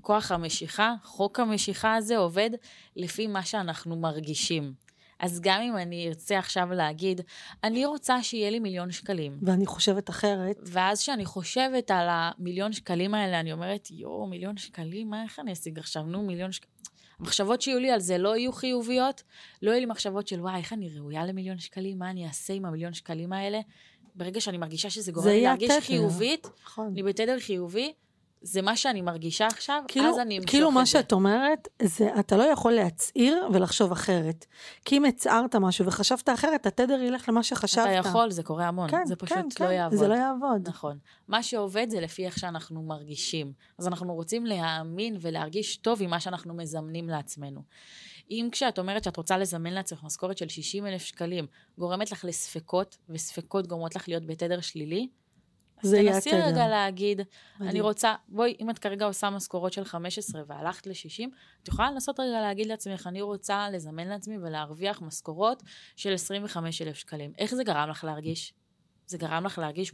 Speaker 2: כוח המשיכה, חוק המשיכה הזה עובד לפי מה שאנחנו מרגישים. אז גם אם אני ארצה עכשיו להגיד, אני רוצה שיהיה לי מיליון שקלים,
Speaker 1: ואני חושבת אחרת,
Speaker 2: ואז כשאני חושבת על המיליון שקלים האלה, אני אומרת, יואו, מיליון שקלים, מה, איך אני אשיג עכשיו? נו, מיליון שקלים. המחשבות שיהיו לי על זה לא יהיו חיוביות, לא יהיו לי מחשבות של, וואי, איך אני ראויה למיליון שקלים, מה אני אעשה עם המיליון שקלים האלה? ברגע שאני מרגישה שזה גורם לי להרגיש
Speaker 1: התדר.
Speaker 2: חיובית,
Speaker 1: נכון.
Speaker 2: אני בתדר חיובי, זה מה שאני מרגישה עכשיו,
Speaker 1: כאילו,
Speaker 2: אז אני אמשוך
Speaker 1: כאילו
Speaker 2: את
Speaker 1: מה
Speaker 2: זה.
Speaker 1: שאת אומרת, זה אתה לא יכול להצהיר ולחשוב אחרת. כי אם הצהרת משהו וחשבת אחרת, התדר ילך למה שחשבת.
Speaker 2: אתה יכול, זה קורה המון,
Speaker 1: כן,
Speaker 2: זה פשוט
Speaker 1: כן,
Speaker 2: לא
Speaker 1: כן,
Speaker 2: יעבוד.
Speaker 1: זה לא יעבוד.
Speaker 2: נכון. מה שעובד זה לפי איך שאנחנו מרגישים. אז אנחנו רוצים להאמין ולהרגיש טוב עם מה שאנחנו מזמנים לעצמנו. אם כשאת אומרת שאת רוצה לזמן לעצמך משכורת של 60 אלף שקלים, גורמת לך לספקות, וספקות גורמות לך להיות בתדר שלילי, אז
Speaker 1: זה יהיה
Speaker 2: תנסי. רגע להגיד, אני
Speaker 1: מדהים.
Speaker 2: רוצה, בואי, אם את כרגע עושה משכורות של 15 והלכת ל-60, את יכולה לנסות רגע להגיד לעצמך, אני רוצה לזמן לעצמי ולהרוויח משכורות של 25 אלף שקלים. איך זה גרם לך להרגיש? זה גרם לך להרגיש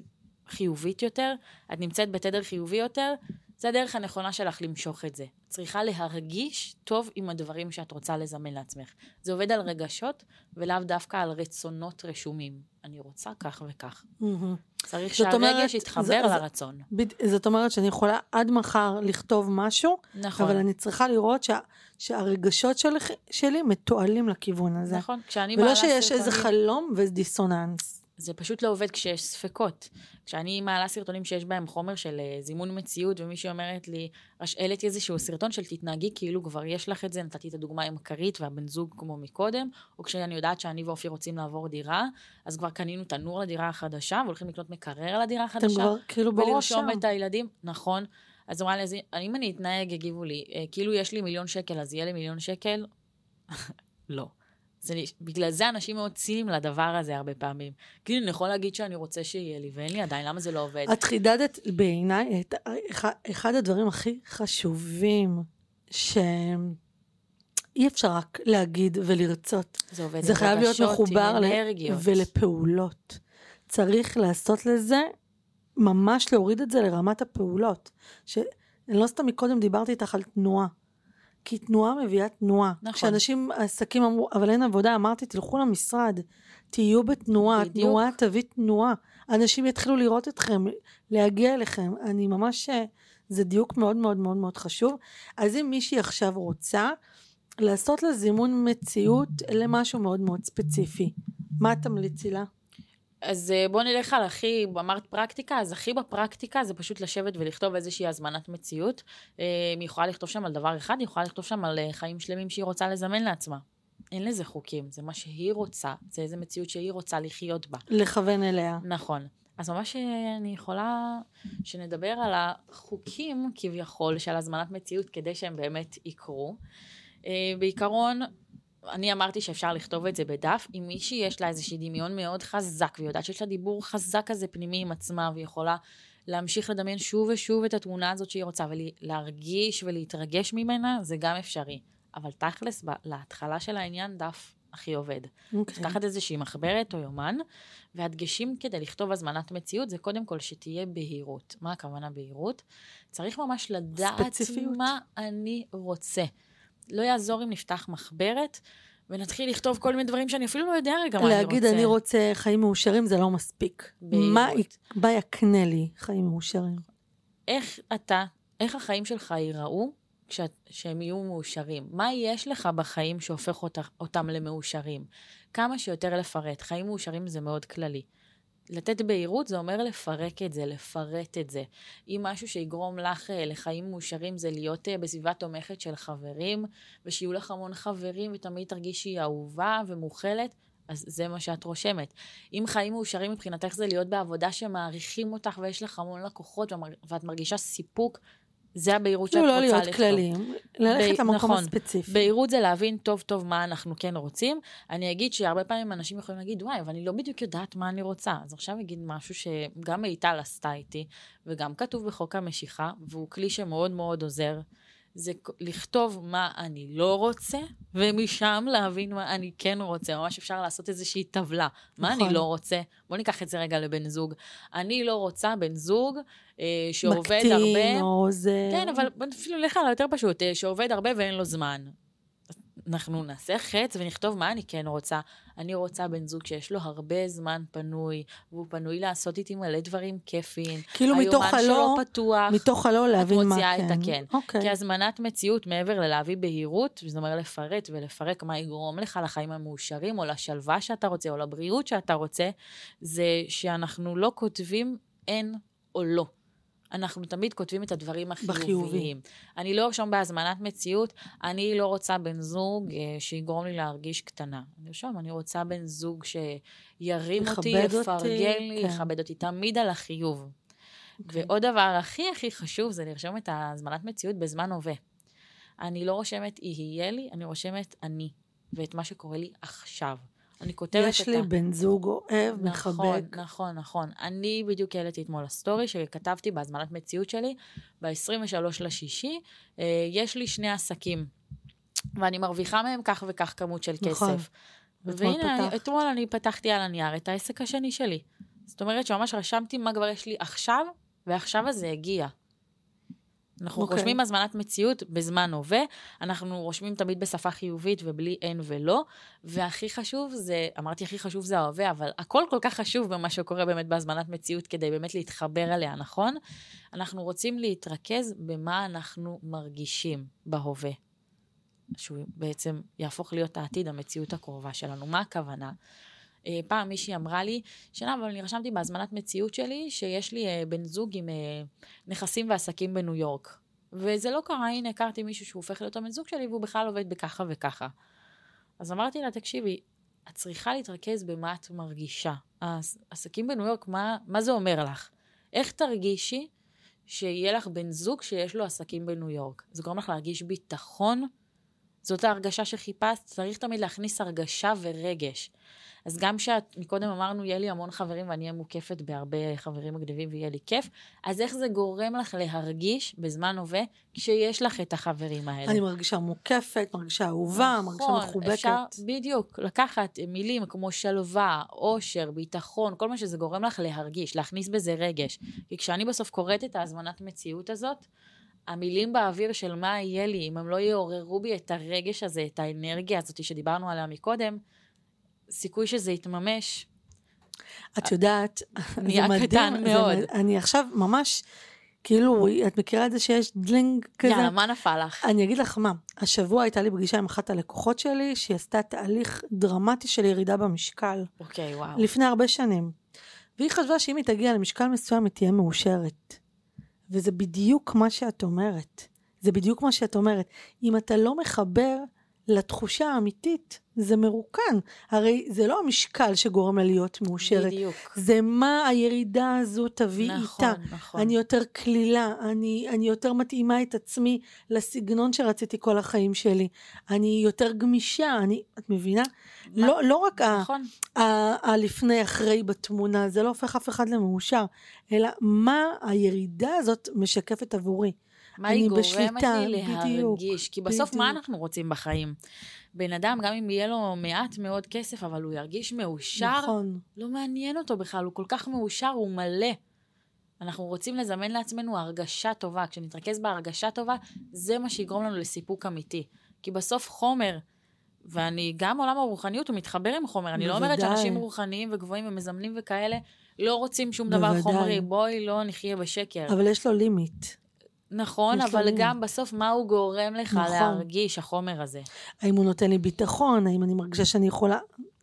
Speaker 2: חיובית יותר? את נמצאת בתדר חיובי יותר? זה הדרך הנכונה שלך למשוך את זה. צריכה להרגיש טוב עם הדברים שאת רוצה לזמן לעצמך. זה עובד על רגשות, ולאו דווקא על רצונות רשומים. אני רוצה כך וכך.
Speaker 1: מהמם.
Speaker 2: צריך שהרגש יתחבר
Speaker 1: זה-
Speaker 2: לרצון.
Speaker 1: בד- זאת אומרת שאני יכולה עד מחר לכתוב משהו,
Speaker 2: נכון.
Speaker 1: אבל אני צריכה לראות שה, שהרגשות של, שלי מתועלים לכיוון הזה.
Speaker 2: נכון, כשאני
Speaker 1: ולא שיש איזה חלום ודיסוננס.
Speaker 2: זה פשוט לא עובד כשיש ספקות. כשאני מעלה סרטונים שיש בהם חומר של אה, זימון מציאות, ומישהי אומרת לי, העליתי איזשהו סרטון של תתנהגי כאילו כבר יש לך את זה, נתתי את הדוגמה עם הכרית והבן זוג כמו מקודם, או כשאני יודעת שאני ואופי רוצים לעבור דירה, אז כבר קנינו תנור לדירה החדשה, והולכים לקנות מקרר לדירה החדשה.
Speaker 1: אתם כבר כאילו בראש שם.
Speaker 2: ולרשום את הילדים, נכון. אז אמרה לי, אם אני אתנהג, יגיבו לי, אה, כאילו יש לי מיליון שקל, אז יהיה לי מיליון שקל? <laughs> לא. זה, בגלל זה אנשים מאוד ציניים לדבר הזה הרבה פעמים. כאילו, אני יכול להגיד שאני רוצה שיהיה לי, ואין לי עדיין, למה זה לא עובד?
Speaker 1: את חידדת בעיניי את אחד הדברים הכי חשובים, שאי אפשר רק להגיד ולרצות.
Speaker 2: זה עובד
Speaker 1: זה חייב להיות מחובר
Speaker 2: ל...
Speaker 1: ולפעולות. צריך לעשות לזה, ממש להוריד את זה לרמת הפעולות. ש... אני לא סתם מקודם דיברתי איתך על תנועה. כי תנועה מביאה תנועה. נכון. כשאנשים, עסקים אמרו, אבל אין עבודה, אמרתי, תלכו למשרד, תהיו בתנועה, בדיוק. תנועה תביא תנועה. אנשים יתחילו לראות אתכם, להגיע אליכם. אני ממש, זה דיוק מאוד מאוד מאוד מאוד חשוב. אז אם מישהי עכשיו רוצה לעשות לה זימון מציאות למשהו מאוד מאוד ספציפי, מה תמליצי לה?
Speaker 2: אז אה, בוא נלך על הכי, אמרת פרקטיקה, אז הכי בפרקטיקה זה פשוט לשבת ולכתוב איזושהי הזמנת מציאות. אה, היא יכולה לכתוב שם על דבר אחד, היא יכולה לכתוב שם על אה, חיים שלמים שהיא רוצה לזמן לעצמה. אין לזה חוקים, זה מה שהיא רוצה, זה איזה מציאות שהיא רוצה לחיות בה.
Speaker 1: לכוון אליה.
Speaker 2: נכון. אז ממש אני יכולה שנדבר על החוקים כביכול של הזמנת מציאות כדי שהם באמת יקרו. בעיקרון, אני אמרתי שאפשר לכתוב את זה בדף, אם מישהי יש לה איזשהי דמיון מאוד חזק, והיא יודעת שיש לה דיבור חזק כזה פנימי עם עצמה, והיא יכולה להמשיך לדמיין שוב ושוב את התמונה הזאת שהיא רוצה, ולהרגיש ולהתרגש ממנה, זה גם אפשרי. אבל תכלס, להתחלה של העניין, דף הכי עובד. Okay. אוקיי. לקחת איזושהי מחברת או יומן, והדגשים כדי לכתוב הזמנת מציאות, זה קודם כל שתהיה בהירות. מה הכוונה בהירות? צריך ממש לדעת ספציפיות. מה אני רוצה. לא יעזור אם נפתח מחברת ונתחיל לכתוב כל מיני דברים שאני אפילו לא יודע רגע מה אני רוצה.
Speaker 1: להגיד, אני רוצה חיים מאושרים, זה לא מספיק. מה, מה יקנה לי חיים מאושרים?
Speaker 2: איך אתה, איך החיים שלך ייראו כשהם יהיו מאושרים? מה יש לך בחיים שהופך אותם למאושרים? כמה שיותר לפרט. חיים מאושרים זה מאוד כללי. לתת בהירות זה אומר לפרק את זה, לפרט את זה. אם משהו שיגרום לך אה, לחיים מאושרים זה להיות אה, בסביבה תומכת של חברים, ושיהיו לך המון חברים ותמיד תרגישי אהובה ומוכלת, אז זה מה שאת רושמת. אם חיים מאושרים מבחינתך זה להיות בעבודה שמעריכים אותך ויש לך המון לקוחות ואת מרגישה סיפוק זה הבהירות שאת
Speaker 1: לא,
Speaker 2: רוצה
Speaker 1: לכתוב. לא להיות כלליים, ללכת למקום נכון, הספציפי.
Speaker 2: בהירות זה להבין טוב טוב מה אנחנו כן רוצים. אני אגיד שהרבה פעמים אנשים יכולים להגיד, וואי, אבל אני לא בדיוק יודעת מה אני רוצה. אז עכשיו אגיד משהו שגם מיטל עשתה איתי, וגם כתוב בחוק המשיכה, והוא כלי שמאוד מאוד עוזר. זה לכתוב מה אני לא רוצה, ומשם להבין מה אני כן רוצה. ממש אפשר לעשות איזושהי טבלה. מה נכון. אני לא רוצה? בואו ניקח את זה רגע לבן זוג. אני לא רוצה בן זוג אה, שעובד מקטין, הרבה... מקטין
Speaker 1: או זה...
Speaker 2: כן, אבל אפילו נלך על היותר פשוט, אה, שעובד הרבה ואין לו זמן. אנחנו נעשה חץ ונכתוב מה אני כן רוצה. אני רוצה בן זוג שיש לו הרבה זמן פנוי, והוא פנוי לעשות איתי מלא דברים כיפיים.
Speaker 1: כאילו מתוך הלא,
Speaker 2: שלו פתוח.
Speaker 1: מתוך הלא להבין מה כן.
Speaker 2: את מוציאה את הכן. אוקיי. כי הזמנת מציאות, מעבר ללהביא בהירות, זאת אומרת לפרט ולפרק מה יגרום לך לחיים המאושרים, או לשלווה שאתה רוצה, או לבריאות שאתה רוצה, זה שאנחנו לא כותבים אין או לא. אנחנו תמיד כותבים את הדברים החיוביים. בחיובי. אני לא ארשום בהזמנת מציאות, אני לא רוצה בן זוג אה, שיגרום לי להרגיש קטנה. אני ארשום, אני רוצה בן זוג שירים אותי, יפרגן לי, כן. יכבד אותי, תמיד על החיוב. Okay. אוקיי. ועוד דבר הכי הכי חשוב זה לרשום את ההזמנת מציאות בזמן הווה. אני לא רושמת יהיה לי, אני רושמת אני, ואת מה שקורה לי עכשיו. אני כותבת את ה...
Speaker 1: יש לי בן זוג אוהב,
Speaker 2: נכון, מחבק. נכון, נכון. אני בדיוק העליתי אתמול לסטורי שכתבתי בהזמנת מציאות שלי, ב-23 לשישי, אה, יש לי שני עסקים, ואני מרוויחה מהם כך וכך כמות של נכון. כסף. והנה, פתח. אתמול אני פתחתי על הנייר את העסק השני שלי. זאת אומרת שממש רשמתי מה כבר יש לי עכשיו, ועכשיו הזה הגיע. אנחנו okay. אוקיי. רושמים הזמנת מציאות בזמן הווה, אנחנו רושמים תמיד בשפה חיובית ובלי אין ולא, והכי חשוב זה, אמרתי הכי חשוב זה ההווה, אבל הכל כל כך חשוב במה שקורה באמת בהזמנת מציאות כדי באמת להתחבר אליה, נכון? אנחנו רוצים להתרכז במה אנחנו מרגישים בהווה. שהוא בעצם יהפוך להיות העתיד, המציאות הקרובה שלנו. מה הכוונה? אה, פעם מישהי אמרה לי, שנה, אבל אני רשמתי בהזמנת מציאות שלי שיש לי אה, בן זוג עם אה, נכסים ועסקים בניו יורק. וזה לא קרה, הנה, הכרתי מישהו שהוא הופך להיות הבן זוג שלי והוא בכלל עובד בככה וככה. אז אמרתי לה, תקשיבי, את צריכה להתרכז במה את מרגישה. העסקים בניו יורק, מה, מה זה אומר לך? איך תרגישי שיהיה לך בן זוג שיש לו עסקים בניו יורק? זה גורם לך להרגיש ביטחון? זאת ההרגשה שחיפשת? צריך תמיד להכניס הרגשה ורגש. אז גם שאת, מקודם אמרנו, יהיה לי המון חברים ואני אהיה מוקפת בהרבה חברים מגניבים ויהיה לי כיף, אז איך זה גורם לך להרגיש בזמן הווה כשיש לך את החברים האלה?
Speaker 1: אני מרגישה מוקפת, מרגישה אהובה,
Speaker 2: נכון,
Speaker 1: מרגישה מחובקת.
Speaker 2: אפשר בדיוק לקחת מילים כמו שלווה, אושר, ביטחון, כל מה שזה גורם לך להרגיש, להכניס בזה רגש. כי כשאני בסוף קוראת את ההזמנת מציאות הזאת, המילים באוויר של מה יהיה לי, אם הם לא יעוררו בי את הרגש הזה, את האנרגיה הזאת שדיברנו עליה מקודם, סיכוי שזה יתממש.
Speaker 1: את יודעת, <laughs> זה
Speaker 2: נהיה. קטן
Speaker 1: זה
Speaker 2: מאוד.
Speaker 1: מ- אני עכשיו ממש, כאילו, את מכירה את זה שיש דלינג כזה?
Speaker 2: יאללה, מה נפל לך?
Speaker 1: אני אגיד לך מה, השבוע הייתה לי פגישה עם אחת הלקוחות שלי, שהיא עשתה תהליך דרמטי של ירידה במשקל,
Speaker 2: אוקיי, וואו.
Speaker 1: לפני הרבה שנים. והיא חשבה שאם היא תגיע למשקל מסוים, היא תהיה מאושרת. וזה בדיוק מה שאת אומרת. זה בדיוק מה שאת אומרת. אם אתה לא מחבר לתחושה האמיתית, זה מרוקן. הרי זה לא המשקל שגורם לה להיות מאושרת.
Speaker 2: בדיוק.
Speaker 1: זה מה הירידה הזו תביא
Speaker 2: נכון,
Speaker 1: איתה.
Speaker 2: נכון.
Speaker 1: אני יותר קלילה, אני, אני יותר מתאימה את עצמי לסגנון שרציתי כל החיים שלי. אני יותר גמישה, אני, את מבינה?
Speaker 2: מה-
Speaker 1: לא, לא רק ה-
Speaker 2: נכון.
Speaker 1: ה- הלפני אחרי בתמונה, זה לא הופך אף אחד למאושר, אלא מה הירידה הזאת משקפת עבורי.
Speaker 2: מה היא גורמת
Speaker 1: בשליטה,
Speaker 2: לי
Speaker 1: בדיוק,
Speaker 2: להרגיש? כי בסוף, מה
Speaker 1: בדיוק.
Speaker 2: אנחנו רוצים בחיים? בן אדם, גם אם יהיה לו מעט מאוד כסף, אבל הוא ירגיש מאושר,
Speaker 1: נכון.
Speaker 2: לא מעניין אותו בכלל, הוא כל כך מאושר, הוא מלא. אנחנו רוצים לזמן לעצמנו הרגשה טובה. כשנתרכז בהרגשה טובה, זה מה שיגרום לנו לסיפוק אמיתי. כי בסוף חומר, ואני, גם עולם הרוחניות הוא מתחבר עם חומר. אני לא אומרת
Speaker 1: בוודאי.
Speaker 2: שאנשים רוחניים וגבוהים ומזמנים וכאלה, לא רוצים שום דבר
Speaker 1: בוודאי.
Speaker 2: חומרי. בואי לא נחיה בשקר.
Speaker 1: אבל יש לו לימיט.
Speaker 2: נכון, אבל
Speaker 1: לימיט.
Speaker 2: גם בסוף מה הוא גורם לך
Speaker 1: נכון.
Speaker 2: להרגיש, החומר הזה.
Speaker 1: האם הוא נותן לי ביטחון? האם אני מרגישה שאני יכולה...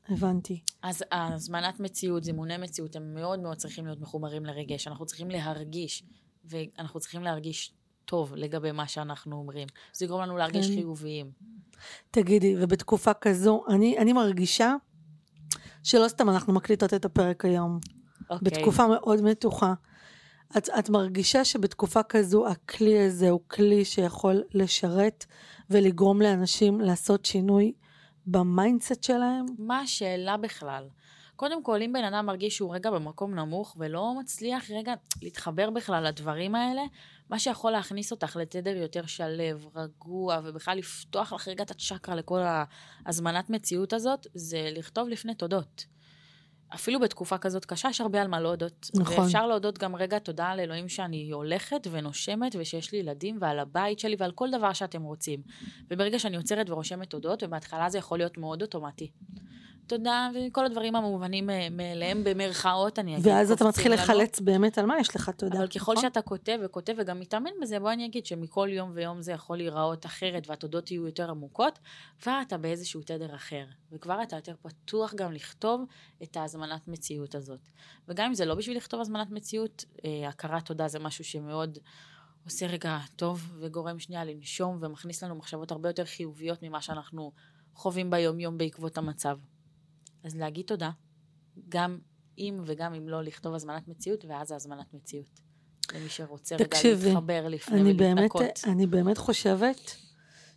Speaker 1: הבנתי.
Speaker 2: אז הזמנת מציאות, זימוני מציאות, הם מאוד מאוד צריכים להיות מחוברים לרגש. אנחנו צריכים להרגיש, ואנחנו צריכים להרגיש טוב לגבי מה שאנחנו אומרים. זה יגרום לנו להרגיש
Speaker 1: כן.
Speaker 2: חיוביים.
Speaker 1: תגידי, ובתקופה כזו, אני, אני מרגישה שלא סתם אנחנו מקליטות את הפרק היום.
Speaker 2: אוקיי.
Speaker 1: בתקופה מאוד מתוחה. את, את מרגישה שבתקופה כזו הכלי הזה הוא כלי שיכול לשרת ולגרום לאנשים לעשות שינוי ב mindset שלהם?
Speaker 2: מה השאלה בכלל? קודם כל, אם בן אדם מרגיש שהוא רגע במקום נמוך ולא מצליח רגע להתחבר בכלל לדברים האלה, מה שיכול להכניס אותך לתדר יותר שלו, רגוע, ובכלל לפתוח לך רגע את הצ'קרה לכל ההזמנת מציאות הזאת, זה לכתוב לפני תודות. אפילו בתקופה כזאת קשה, יש הרבה על מה להודות.
Speaker 1: נכון.
Speaker 2: ואפשר להודות גם רגע תודה לאלוהים שאני הולכת ונושמת, ושיש לי ילדים, ועל הבית שלי, ועל כל דבר שאתם רוצים. וברגע שאני עוצרת ורושמת תודות, ובהתחלה זה יכול להיות מאוד אוטומטי. תודה, וכל הדברים המובנים אה, מאליהם, במרכאות, אני אגיד,
Speaker 1: ואז אתה מתחיל
Speaker 2: לנו.
Speaker 1: לחלץ באמת על מה יש לך תודה.
Speaker 2: אבל ככל
Speaker 1: נכון?
Speaker 2: שאתה כותב וכותב וגם מתאמן בזה, בוא אני אגיד שמכל יום ויום זה יכול להיראות אחרת והתודות יהיו יותר עמוקות, כבר אתה באיזשהו תדר אחר. וכבר אתה יותר פתוח גם לכתוב את ההזמנת מציאות הזאת. וגם אם זה לא בשביל לכתוב הזמנת מציאות, אה, הכרת תודה זה משהו שמאוד עושה רגע טוב וגורם שנייה לנשום ומכניס לנו מחשבות הרבה יותר חיוביות ממה שאנחנו חווים ביום-יום בעקבות המצב. אז להגיד תודה, גם אם וגם אם לא לכתוב הזמנת מציאות, ואז ההזמנת מציאות. למי שרוצה רגע להתחבר לפני
Speaker 1: אני באמת,
Speaker 2: ולהתנקות.
Speaker 1: אני באמת חושבת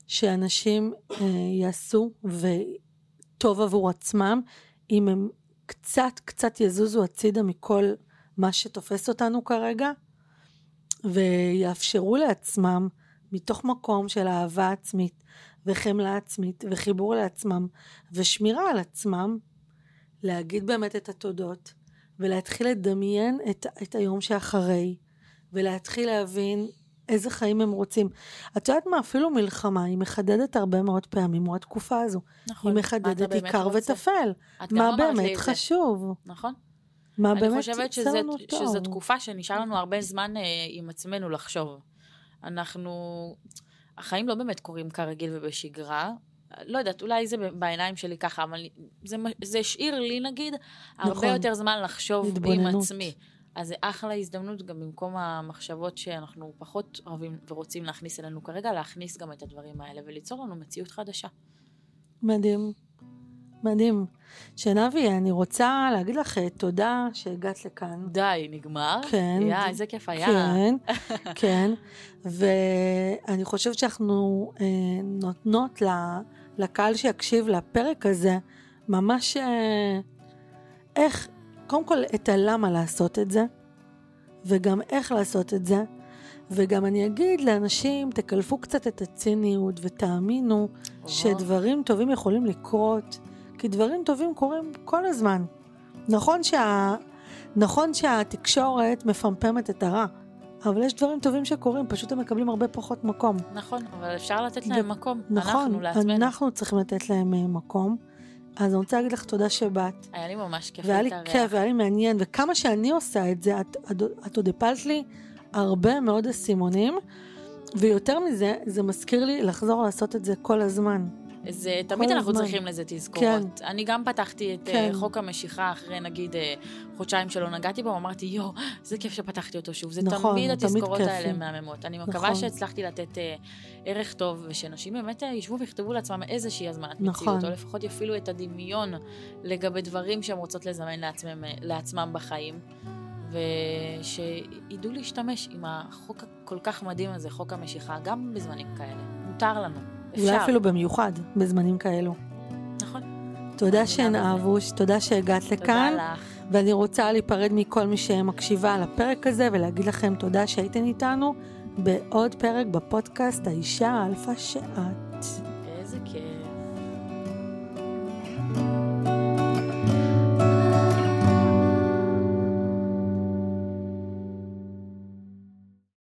Speaker 1: שאנשים אה, יעשו וטוב עבור עצמם אם הם קצת קצת יזוזו הצידה מכל מה שתופס אותנו כרגע ויאפשרו לעצמם מתוך מקום של אהבה עצמית וחמלה עצמית וחיבור לעצמם ושמירה על עצמם להגיד באמת את התודות ולהתחיל לדמיין את, את היום שאחרי ולהתחיל להבין איזה חיים הם רוצים. את יודעת מה? אפילו מלחמה, היא מחדדת הרבה מאוד פעמים, או התקופה הזו.
Speaker 2: נכון.
Speaker 1: היא מחדדת עיקר? וטפל. מה באמת. חשוב?
Speaker 2: נכון.
Speaker 1: מה
Speaker 2: אני
Speaker 1: באמת
Speaker 2: חושבת שזה,
Speaker 1: לנו טוב?
Speaker 2: שזו תקופה שנשאר לנו הרבה זמן אה, עם עצמנו לחשוב. אנחנו... החיים לא באמת קורים כרגיל ובשגרה. לא יודעת, אולי זה בעיניים שלי ככה, אבל זה, זה השאיר לי, נגיד, הרבה
Speaker 1: נכון.
Speaker 2: יותר זמן לחשוב עם
Speaker 1: התבוננות.
Speaker 2: עצמי. אז זה אחלה הזדמנות, גם במקום המחשבות שאנחנו פחות אוהבים ורוצים להכניס אלינו כרגע, להכניס גם את הדברים האלה וליצור לנו מציאות חדשה.
Speaker 1: מדהים. מדהים. שנבי, אני רוצה להגיד לך אה, תודה שהגעת לכאן.
Speaker 2: די, נגמר?
Speaker 1: כן.
Speaker 2: יא, איזה כיף היה.
Speaker 1: כן, <laughs> כן. ואני חושבת שאנחנו אה, נותנות ל- לקהל שיקשיב לפרק הזה, ממש אה, איך, קודם כל את הלמה לעשות את זה, וגם איך לעשות את זה. וגם אני אגיד לאנשים, תקלפו קצת את הציניות ותאמינו שדברים טובים יכולים לקרות, כי דברים טובים קורים כל הזמן. נכון, שה... נכון שהתקשורת מפמפמת את הרע, אבל יש דברים טובים שקורים, פשוט הם מקבלים הרבה פחות מקום.
Speaker 2: נכון, אבל אפשר לתת
Speaker 1: ו-
Speaker 2: להם מקום.
Speaker 1: נכון,
Speaker 2: אנחנו לעצמנו.
Speaker 1: אנחנו צריכים לתת להם אה, מקום. אז אני רוצה להגיד לך תודה שבאת,
Speaker 2: היה לי ממש כיף
Speaker 1: והיה לי
Speaker 2: להתארח.
Speaker 1: כיף, והיה לי מעניין, וכמה שאני עושה את זה, את, את, את עוד הפלת לי הרבה מאוד אסימונים, ויותר מזה, זה מזכיר לי לחזור לעשות את זה כל הזמן.
Speaker 2: זה, תמיד אנחנו
Speaker 1: הזמן.
Speaker 2: צריכים לזה תזכורות. אני גם פתחתי את
Speaker 1: כן.
Speaker 2: כן. חוק המשיכה אחרי נגיד אה, חודשיים שלא נגעתי בו, אמרתי, יואו, איזה כיף שפתחתי אותו שוב. זה
Speaker 1: נכון,
Speaker 2: תמיד
Speaker 1: תמיד
Speaker 2: התזכורות
Speaker 1: כיפי.
Speaker 2: האלה מהממות. אני מקווה
Speaker 1: נכון.
Speaker 2: שהצלחתי לתת אה, ערך טוב, ושאנשים באמת אה, ישבו ויכתבו לעצמם איזושהי הזמנת
Speaker 1: נכון.
Speaker 2: מציאות, או לפחות יפעילו את הדמיון לגבי דברים שהם רוצות לזמן לעצמם, אה, לעצמם בחיים. ושידעו להשתמש עם החוק הכל כך מדהים הזה, חוק המשיכה, גם בזמנים כאלה. מותר לנו.
Speaker 1: אולי אפילו במיוחד, בזמנים כאלו.
Speaker 2: נכון.
Speaker 1: תודה שנאהבו, תודה שהגעת לכאן.
Speaker 2: תודה לך.
Speaker 1: ואני רוצה להיפרד מכל מי שמקשיבה על הפרק הזה ולהגיד לכם תודה שהייתן איתנו בעוד פרק בפודקאסט האישה האלפא שאת.
Speaker 2: איזה כיף.